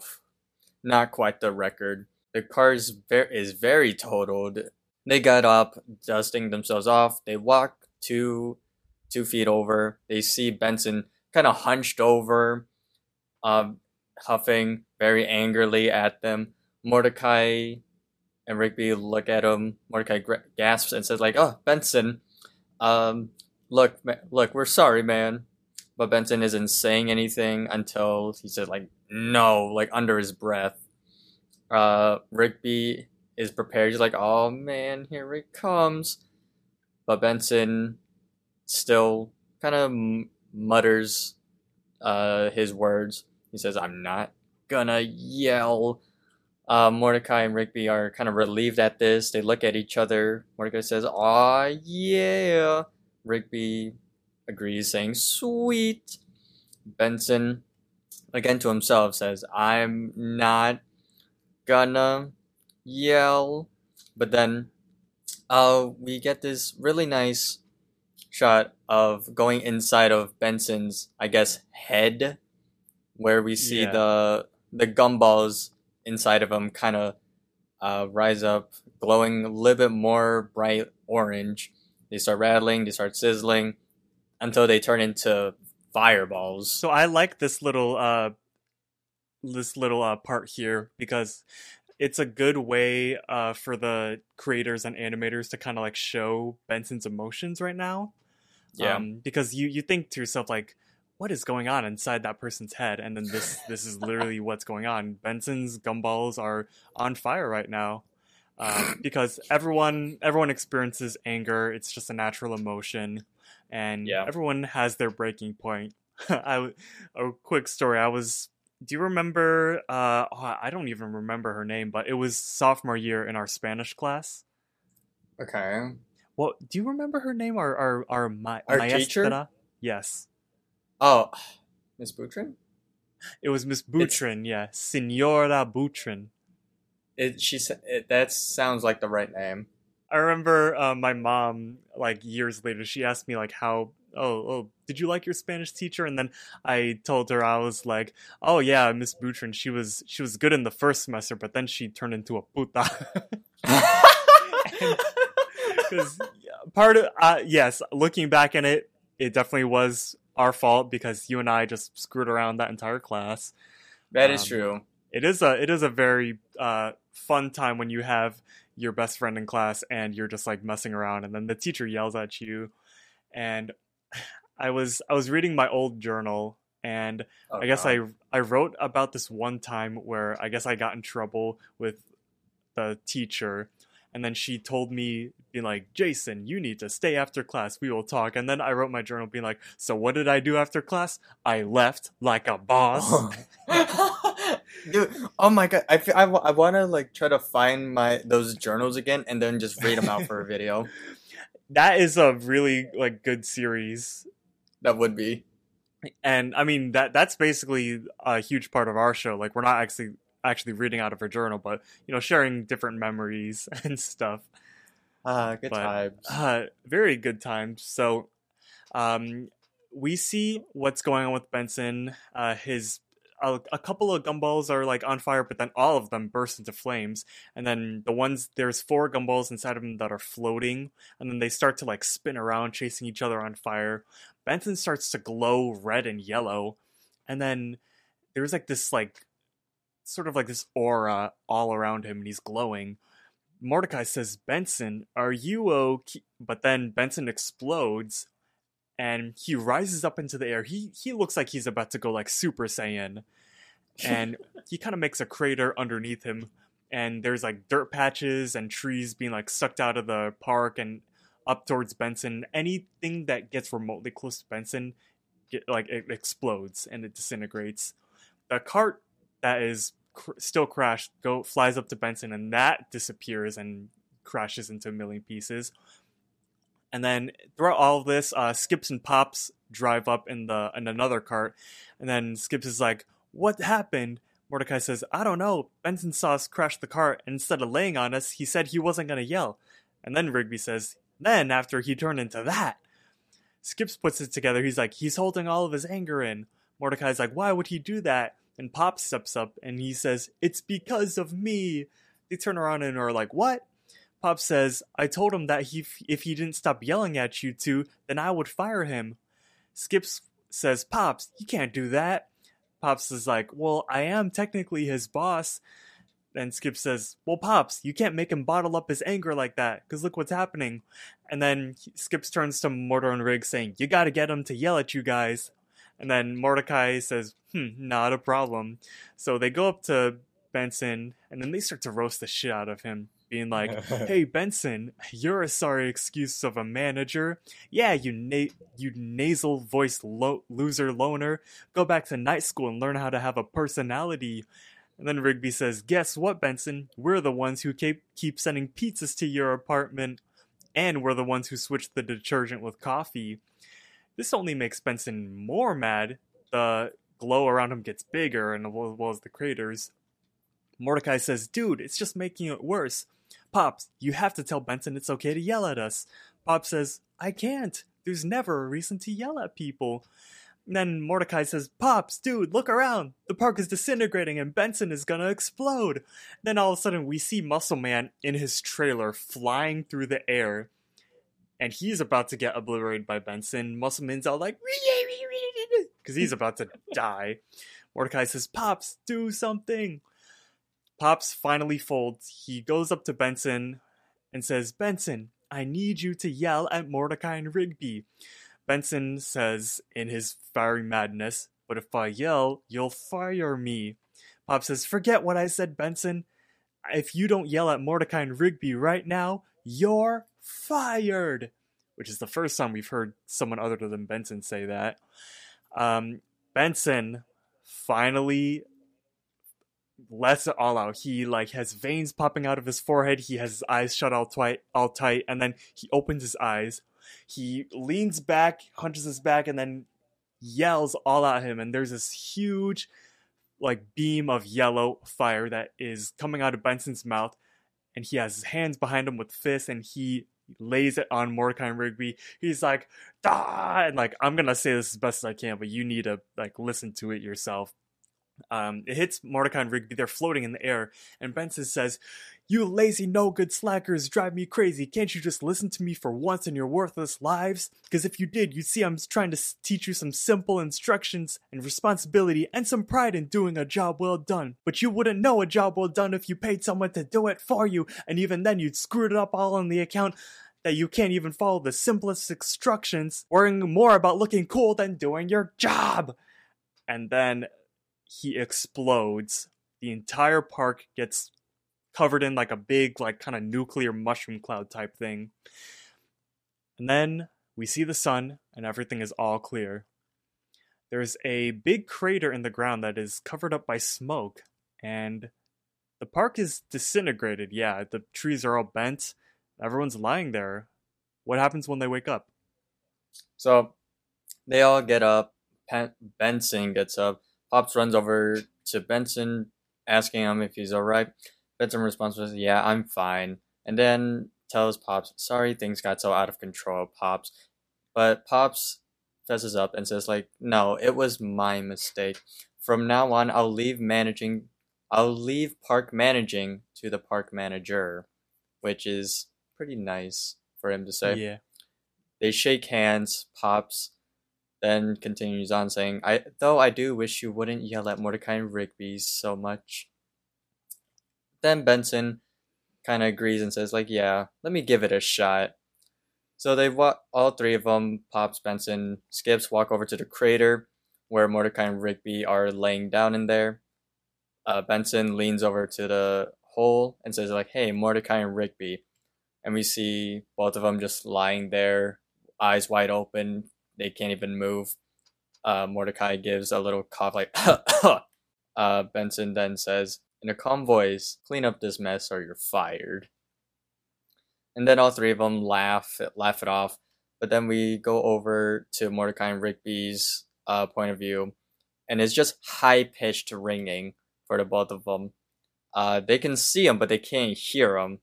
not quite the record. The car is, is very totaled. They got up, dusting themselves off. They walk two, two feet over. They see Benson kind of hunched over, um, huffing very angrily at them. Mordecai and Rigby look at him. Mordecai gasps and says, "Like, oh, Benson, um, look, look, we're sorry, man." But Benson isn't saying anything until he says, "Like, no," like under his breath. Uh, Rigby is prepared. He's like, "Oh man, here it comes," but Benson still kind of mutters uh, his words. He says, "I'm not gonna yell." Uh, Mordecai and Rigby are kind of relieved at this. They look at each other. Mordecai says, "Aw, yeah." Rigby agrees, saying, "Sweet." Benson, again to himself, says, "I'm not gonna yell." But then, uh, we get this really nice shot of going inside of Benson's, I guess, head, where we see Yeah. the the gumballs inside of him kind of uh, rise up, glowing a little bit more bright orange. They start rattling, they start sizzling, until they turn into fireballs. So I like this little uh this little uh part here because it's a good way uh for the creators and animators to kind of like show Benson's emotions right now. yeah, Um, because you you think to yourself like what is going on inside that person's head? And then this [LAUGHS] this is literally what's going on. Benson's gumballs are on fire right now um, [LAUGHS] because everyone everyone experiences anger. It's just a natural emotion and Yeah. everyone has their breaking point. [LAUGHS] I a quick story. I was do you remember uh oh, i don't even remember her name but it was sophomore year in our spanish class okay. Well, do you remember her name or our our, ma- Our teacher? yes Oh, [SIGHS] Miss Butrin. It was Miss Boutron, yeah, Senora Butrin. It she said it, that sounds like the right name. I remember uh, my mom, like years later, she asked me like how, oh, oh, did you like your Spanish teacher? And then I told her I was like, oh yeah, Miss Boutron, she was she was good in the first semester, but then she turned into a puta. [LAUGHS] Because part of uh, yes, looking back in it, it definitely was our fault because you and I just screwed around that entire class. that is Um, true. it is a it is a very uh, fun time when you have your best friend in class and you're just like messing around and then the teacher yells at you and i was i was reading my old journal and Oh, i guess God. i i wrote about this one time where i guess i got in trouble with the teacher and then she told me being like jason you need to stay after class we will talk and then i wrote my journal being like so what did i do after class i left like a boss [LAUGHS] Dude, oh my god! I, fe- I, I want to like try to find my those journals again and then just read them out for a video. [LAUGHS] that is a really like good series That would be. and i mean that that's basically a huge part of our show like we're not actually actually reading out of her journal but you know sharing different memories [LAUGHS] and stuff Ah, good But, times. uh, very good times so um we see what's going on with benson uh his a, a couple of gumballs are like on fire but then all of them burst into flames. And then the ones there's four gumballs inside of them that are floating and then they start to like spin around chasing each other on fire. Benson starts to glow red and yellow and then there's like this like sort of like this aura all around him and he's glowing. Mordecai says benson are you okay but then benson explodes and he rises up into the air he he looks like he's about to go like super saiyan [LAUGHS] and he kind of makes a crater underneath him and there's like dirt patches and trees being like sucked out of the park and up towards Benson. Anything that gets remotely close to Benson, get, like it explodes and it disintegrates. The cart that is cr- still crashed go flies up to Benson and that disappears and crashes into a million pieces. And then throughout all of this, uh, Skips and Pops drive up in the in another cart, and then Skips is like, "What happened?" Mordecai says, "I don't know." Benson saw us crash the cart, and instead of laying on us, he said he wasn't gonna yell. And then Rigby says, "Then after he turned into that." Skips puts it together. He's like, he's holding all of his anger in. Mordecai's like, why would he do that? And Pop steps up and he says, it's because of me. They turn around and are like, what? Pop says, I told him that he, if he didn't stop yelling at you two, then I would fire him. Skips says, Pops, you can't do that. Pops is like, Well, I am technically his boss. And Skip says, Well, Pops, you can't make him bottle up his anger like that, because look what's happening. And then Skips turns to Mortar and Riggs saying, You gotta get him to yell at you guys. And then Mordecai says, Hmm, not a problem. So they go up to Benson, and then they start to roast the shit out of him, being like, [LAUGHS] Hey, Benson, you're a sorry excuse of a manager. Yeah, you na- you nasal voice lo- loser loner. Go back to night school and learn how to have a personality. And then Rigby says, Guess what, Benson? We're the ones who keep, keep sending pizzas to your apartment, and we're the ones who switched the detergent with coffee. This only makes Benson more mad. The glow around him gets bigger, and as well as the craters. Mordecai says, Dude, it's just making it worse. Pops, you have to tell Benson it's okay to yell at us. Pop says, I can't. There's never a reason to yell at people. And then Mordecai says, Pops, dude, look around. The park is disintegrating and Benson is gonna explode. Then all of a sudden, we see Muscle Man in his trailer flying through the air. And he's about to get obliterated by Benson. Muscle Man's all like, because he's about to die. Mordecai says, Pops, do something. Pops finally folds. He goes up to Benson and says, Benson, I need you to yell at Mordecai and Rigby. Benson says in his fiery madness, But if I yell, you'll fire me. Pop says, Forget what I said, Benson. If you don't yell at Mordecai and Rigby right now, you're fired. Which is the first time we've heard someone other than Benson say that. Um, Benson finally lets it all out. He like has veins popping out of his forehead. He has his eyes shut all tight, all tight, and then he opens his eyes. He leans back, hunches his back, and then yells all at him. And there's this huge, like beam of yellow fire that is coming out of Benson's mouth, and he has his hands behind him with fists, and he lays it on Mordecai and Rigby. He's like, "Ah!" and like I'm gonna say this as best as I can, but you need to like listen to it yourself. Um, it hits Mordecai and Rigby. They're floating in the air, and Benson says, "You lazy, no good slackers drive me crazy. Can't you just listen to me for once in your worthless lives? Because if you did, you'd see I'm trying to teach you some simple instructions and responsibility and some pride in doing a job well done. But you wouldn't know a job well done if you paid someone to do it for you, and even then, you'd screw it up all on the account." That you can't even follow the simplest instructions, worrying more about looking cool than doing your job. And then he explodes. The entire park gets covered in like a big, like kind of nuclear mushroom cloud type thing. And then we see the sun, and everything is all clear. There's a big crater in the ground that is covered up by smoke, and the park is disintegrated. Yeah, the trees are all bent. Everyone's lying there. What happens when they wake up? So they all get up. Benson gets up. Pops runs over to Benson, asking him if he's alright. Benson responds with, Yeah, I'm fine. And then tells Pops, Sorry things got so out of control, Pops. But Pops fesses up and says, like, no, it was my mistake. From now on I'll leave managing I'll leave park managing to the park manager. Which is pretty nice for him to say. Yeah. They shake hands, Pops then continues on saying, I though I do wish you wouldn't yell at Mordecai and Rigby so much. Then Benson kind of agrees and says, like, yeah, let me give it a shot. So they walk, all three of them, Pops, Benson, Skips, walk over to the crater where Mordecai and Rigby are laying down in there. Uh, Benson leans over to the hole and says like, "Hey, Mordecai and Rigby," and we see both of them just lying there, eyes wide open. They can't even move. Uh, Mordecai gives a little cough, like, [COUGHS] uh, Benson then says in a calm voice, "Clean up this mess, or you're fired." And then all three of them laugh, laugh it off. But then we go over to Mordecai and Rigby's uh, point of view, and it's just high pitched ringing for the both of them. Uh, they can see him, but they can't hear him.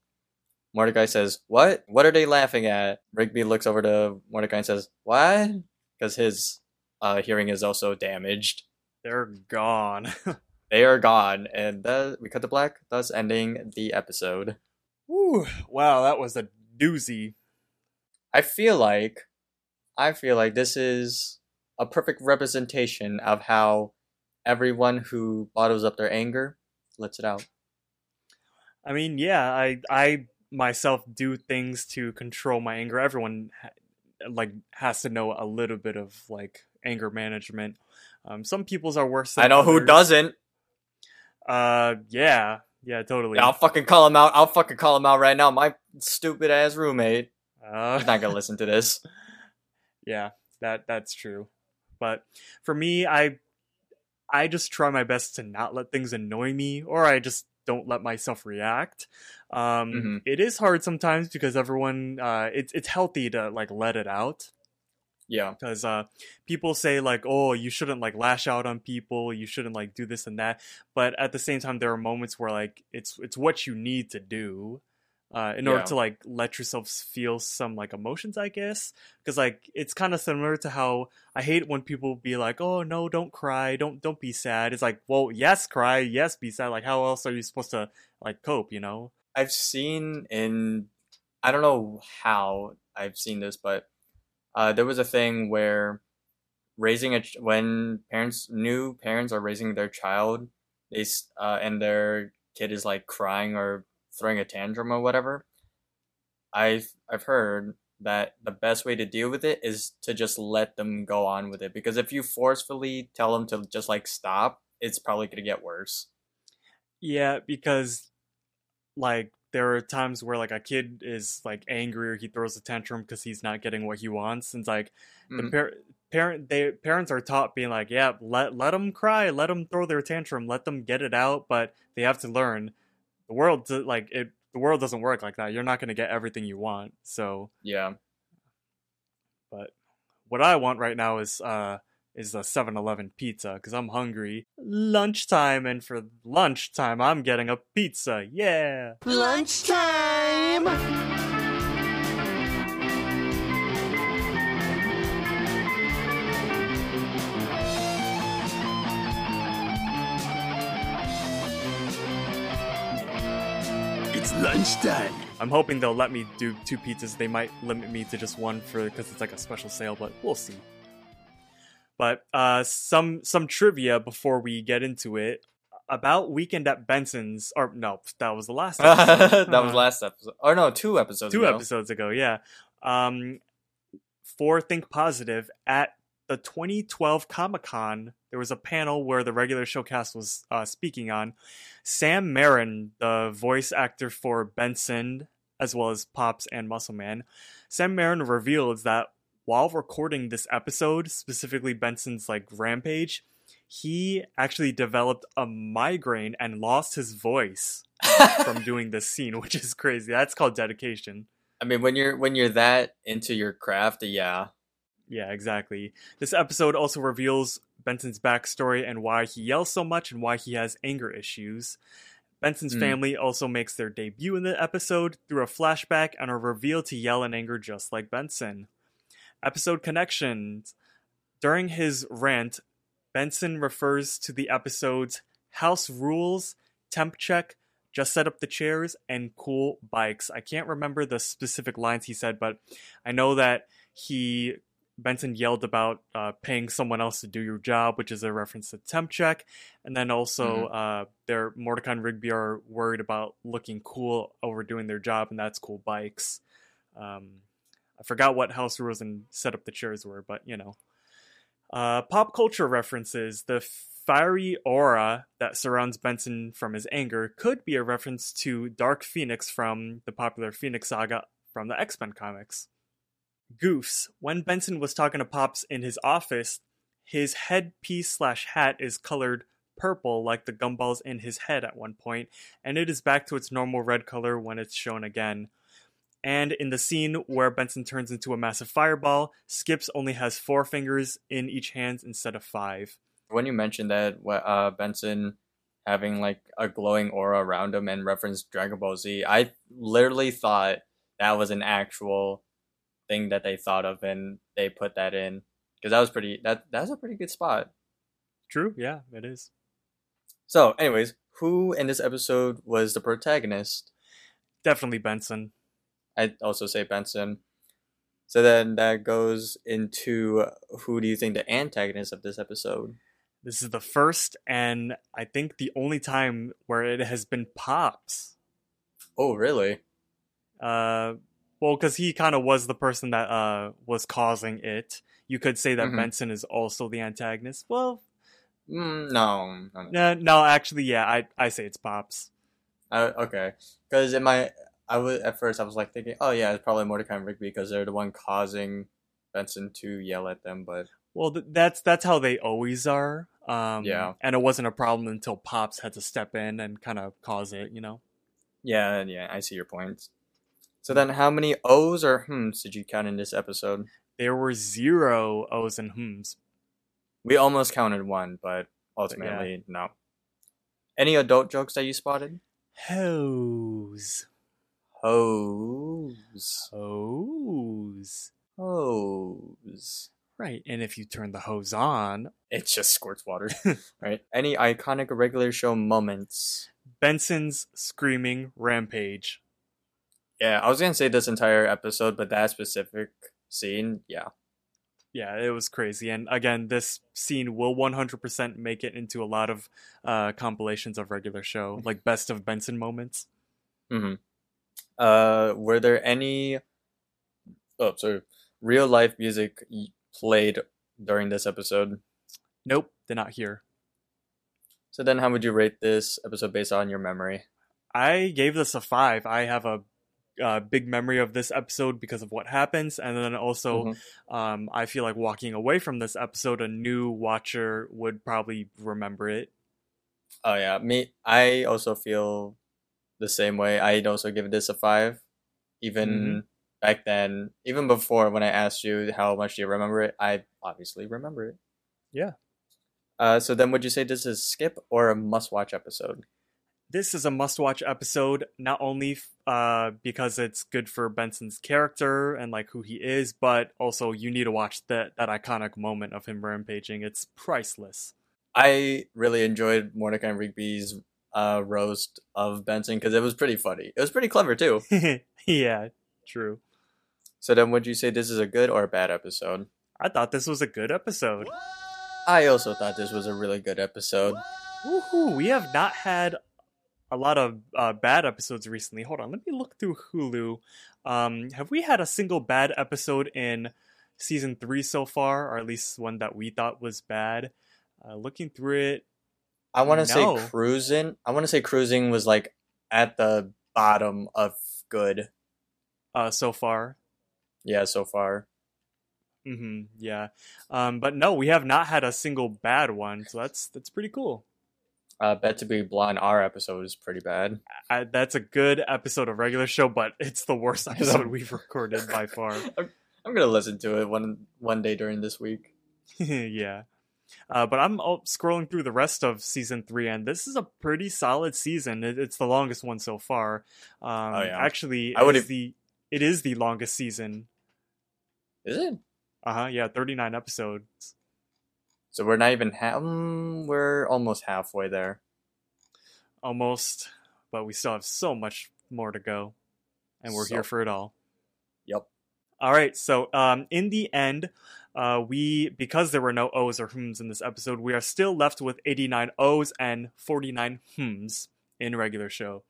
Mordecai says, "What? What are they laughing at?" Rigby looks over to Mordecai and says, "What?" Because his uh, hearing is also damaged. They're gone. [LAUGHS] They are gone, and that, we cut to black, thus ending the episode. Whew. Wow, that was a doozy. I feel like, I feel like this is a perfect representation of how everyone who bottles up their anger lets it out. I mean, yeah, I I myself do things to control my anger. Everyone like has to know a little bit of like anger management. Um, some people's are worse. Than I know who doesn't. Uh, yeah, yeah, totally. I'll fucking call him out. I'll fucking call him out right now. My stupid ass roommate. Uh, He's not gonna listen to this. [LAUGHS] yeah, that that's true. But for me, I I just try my best to not let things annoy me, or I just don't let myself react. Um, Mhm. It is hard sometimes because everyone, uh, it's it's healthy to like let it out. Yeah. because uh, people say like oh you shouldn't like lash out on people. You shouldn't like do this and that. But at the same time there are moments where like it's it's what you need to do uh, in order to like let yourself feel some like emotions i guess. Because like it's kind of similar to how i hate when people be like oh no don't cry. Don't don't be sad. It's like well yes cry. Yes be sad. Like how else are you supposed to like cope you know I've seen in I don't know how I've seen this, but uh, there was a thing where raising a when parents new parents are raising their child, they uh, and their kid is like crying or throwing a tantrum or whatever. I've I've heard that the best way to deal with it is to just let them go on with it because if you forcefully tell them to just like stop, it's probably gonna get worse. Yeah, because like there are times where like a kid is like angry or he throws a tantrum because he's not getting what he wants, and it's like the Mhm. par- parent they parents are taught being like, yeah, let let them cry, let them throw their tantrum, let them get it out, but they have to learn the world do- like it. The world doesn't work like that. You're not going to get everything you want. So, Yeah. but what I want right now is uh is a 7-Eleven pizza because I'm hungry. Lunchtime, and for lunchtime, I'm getting a pizza. Yeah. Lunchtime! It's lunchtime. I'm hoping they'll let me do two pizzas. They might limit me to just one for because it's like a special sale, but we'll see. But uh, some some trivia before we get into it about Weekend at Benson's. Or no, that was the last. [LAUGHS] episode. that was last episode. Or no, two episodes two ago. episodes ago. Yeah. Um, for Think Positive at the 2012 Comic Con, there was a panel where the regular showcast was uh, speaking on. Sam Marin, the voice actor for Benson, as well as Pops and Muscle Man, Sam Marin revealed that while recording this episode, specifically Benson's like Rampage, he actually developed a migraine and lost his voice [LAUGHS] from doing this scene, which is crazy. That's called dedication. I mean, when you're when you're that into your craft, yeah, Yeah, exactly. This episode also reveals Benson's backstory and why he yells so much and why he has anger issues. Benson's Hmm. family also makes their debut in the episode through a flashback and are revealed to yell in anger just like Benson. Episode connections. During his rant, Benson refers to the episodes House Rules, Temp Check, Just Set Up the Chairs, and Cool Bikes. I can't remember the specific lines he said, but I know that he Benson yelled about uh, paying someone else to do your job, which is a reference to temp check, and then also uh, their Mordecai and Rigby are worried about looking cool over doing their job, and that's cool bikes. Um, I forgot what house rules and set up the chairs were, but you know. Uh, pop culture references. The fiery aura that surrounds Benson from his anger could be a reference to Dark Phoenix from the popular Phoenix saga from the X Men comics. Goofs. When Benson was talking to Pops in his office, his headpiece slash hat is colored purple like the gumballs in his head at one point, and it is back to its normal red color when it's shown again. And in the scene where Benson turns into a massive fireball, Skips only has four fingers in each hand instead of five. When you mentioned that uh, Benson having like a glowing aura around him and referenced Dragon Ball Z, I literally thought that was an actual thing that they thought of and they put that in because that was pretty that that's a pretty good spot. True, yeah, it is. So, anyways, who in this episode was the protagonist? Definitely Benson. I'd also say Benson. So then that goes into who do you think the antagonist of this episode? This is the first and I think the only time where it has been Pops. Oh, really? Uh, well, because he kind of was the person that uh was causing it. You could say that Mhm. Benson is also the antagonist. Well, Mm, no, no, no. no, no, actually, yeah, I I say it's Pops. Uh, okay, because in my, I was at first I was like thinking, oh yeah, it's probably Mordecai and Rigby because they're the one causing Benson to yell at them. But Well, th- that's that's how they always are. Um, Yeah. and it wasn't a problem until Pops had to step in and kind of cause it. You know, yeah, yeah, I see your point. So then, how many O's or hmms did you count in this episode? there were zero O's and hms. We almost counted one, but ultimately no. Any adult jokes that you spotted? Hose, Hose, hose. hose. Right, and if you turn the hose on, It just squirts water, [LAUGHS] right? Any iconic regular show moments? Benson's screaming rampage. Yeah, I was gonna say this entire episode, but that specific scene, yeah. Yeah, it was crazy. And again, this scene will 100% make it into a lot of uh, compilations of regular show, like best of Benson moments. Mm-hmm. Uh, were there any? Oh, sorry. Real life music played during this episode. Nope, they're not here. So then, how would you rate this episode based on your memory? I gave this a five. I have a uh, big memory of this episode because of what happens, and then also, Mhm. um, I feel like walking away from this episode, a new watcher would probably remember it. Oh yeah, me. I also feel the same way. I'd also give this a five. Even Mm-hmm. back then, even before when I asked you how much do you remember it, I obviously remember it. Yeah. Uh, so then, would you say this is skip or a must-watch episode? This is a must-watch episode, not only uh, because it's good for Benson's character and like who he is, but also you need to watch that that iconic moment of him rampaging. It's priceless. I really enjoyed Mordecai and Rigby's uh, roast of Benson because it was pretty funny. It was pretty clever too. [LAUGHS] yeah, true. So then, would you say this is a good or a bad episode? I thought this was a good episode. I also thought this was a really good episode. Woohoo! We have not had a lot of uh, bad episodes recently. Hold on, let me look through Hulu. Um, have we had a single bad episode in season three so far, or at least one that we thought was bad? Uh, looking through it, I want to No. say cruising. I want to say cruising was like at the bottom of good. uh, so far. Yeah, so far. hmm yeah, um, but no, we have not had a single bad one, so that's that's pretty cool. Uh, Bet to be Blonde, our episode is pretty bad. I, that's a good episode of regular show, but it's the worst [LAUGHS] episode we've recorded by far. [LAUGHS] I'm, I'm gonna listen to it one one day during this week. [LAUGHS] yeah. Uh, but I'm scrolling through the rest of season three, and this is a pretty solid season. It, it's the longest one so far. Um, Oh, yeah. Actually, I the it is the longest season. Is it? Uh huh. Yeah, 39 episodes. So we're not even half. Mm, we're almost halfway there. almost, but we still have so much more to go, and we're here for it all. Yep. All right, so um, in the end, uh, we because there were no O's or hms in this episode, we are still left with 89 O's and 49 hms in regular show.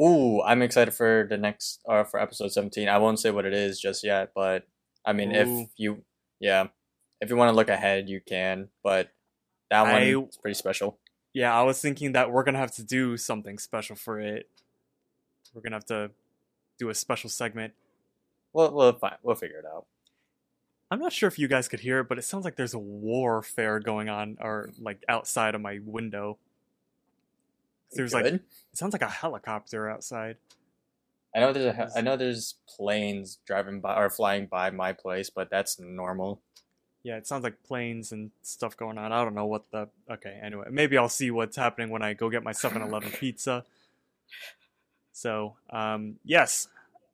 Ooh, I'm excited for the next or for episode 17. I won't say what it is just yet, but I mean, Ooh. if you, yeah, if you want to look ahead, you can. But That one is pretty special. Yeah, I was thinking that we're gonna have to do something special for it. We're gonna have to do a special segment. We'll we'll find, we'll figure it out. I'm not sure if you guys could hear it, but it sounds like there's a warfare going on, or like outside of my window. There's like it sounds like a helicopter outside. I know there's a I know there's planes driving by or flying by my place, but that's normal. Yeah, it sounds like planes and stuff going on. I don't know what the. Okay, anyway, maybe I'll see what's happening when I go get my 7-Eleven [LAUGHS] pizza. So, um, yes,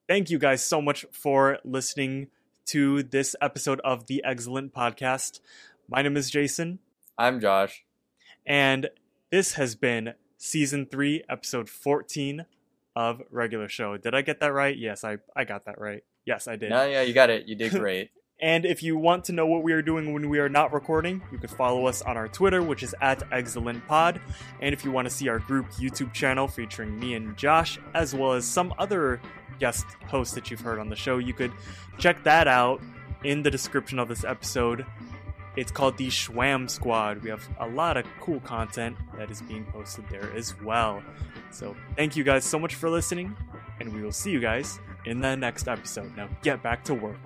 thank you guys so much for listening to this episode of the Eggscellent Podcast. My name is Jason, I'm Josh. and this has been season three, episode 14 of Regular Show. Did I get that right? Yes, I, I got that right. Yes, I did. No, yeah, you got it. You did [LAUGHS] great. And if you want to know what we are doing when we are not recording, you can follow us on our Twitter, which is at EggscellentPod. And if you want to see our group YouTube channel featuring me and Josh, as well as some other guest hosts that you've heard on the show, you could check that out in the description of this episode. It's called the Shwwam Squad. We have a lot of cool content that is being posted there as well. So thank you guys so much for listening, and we will see you guys in the next episode. Now get back to work.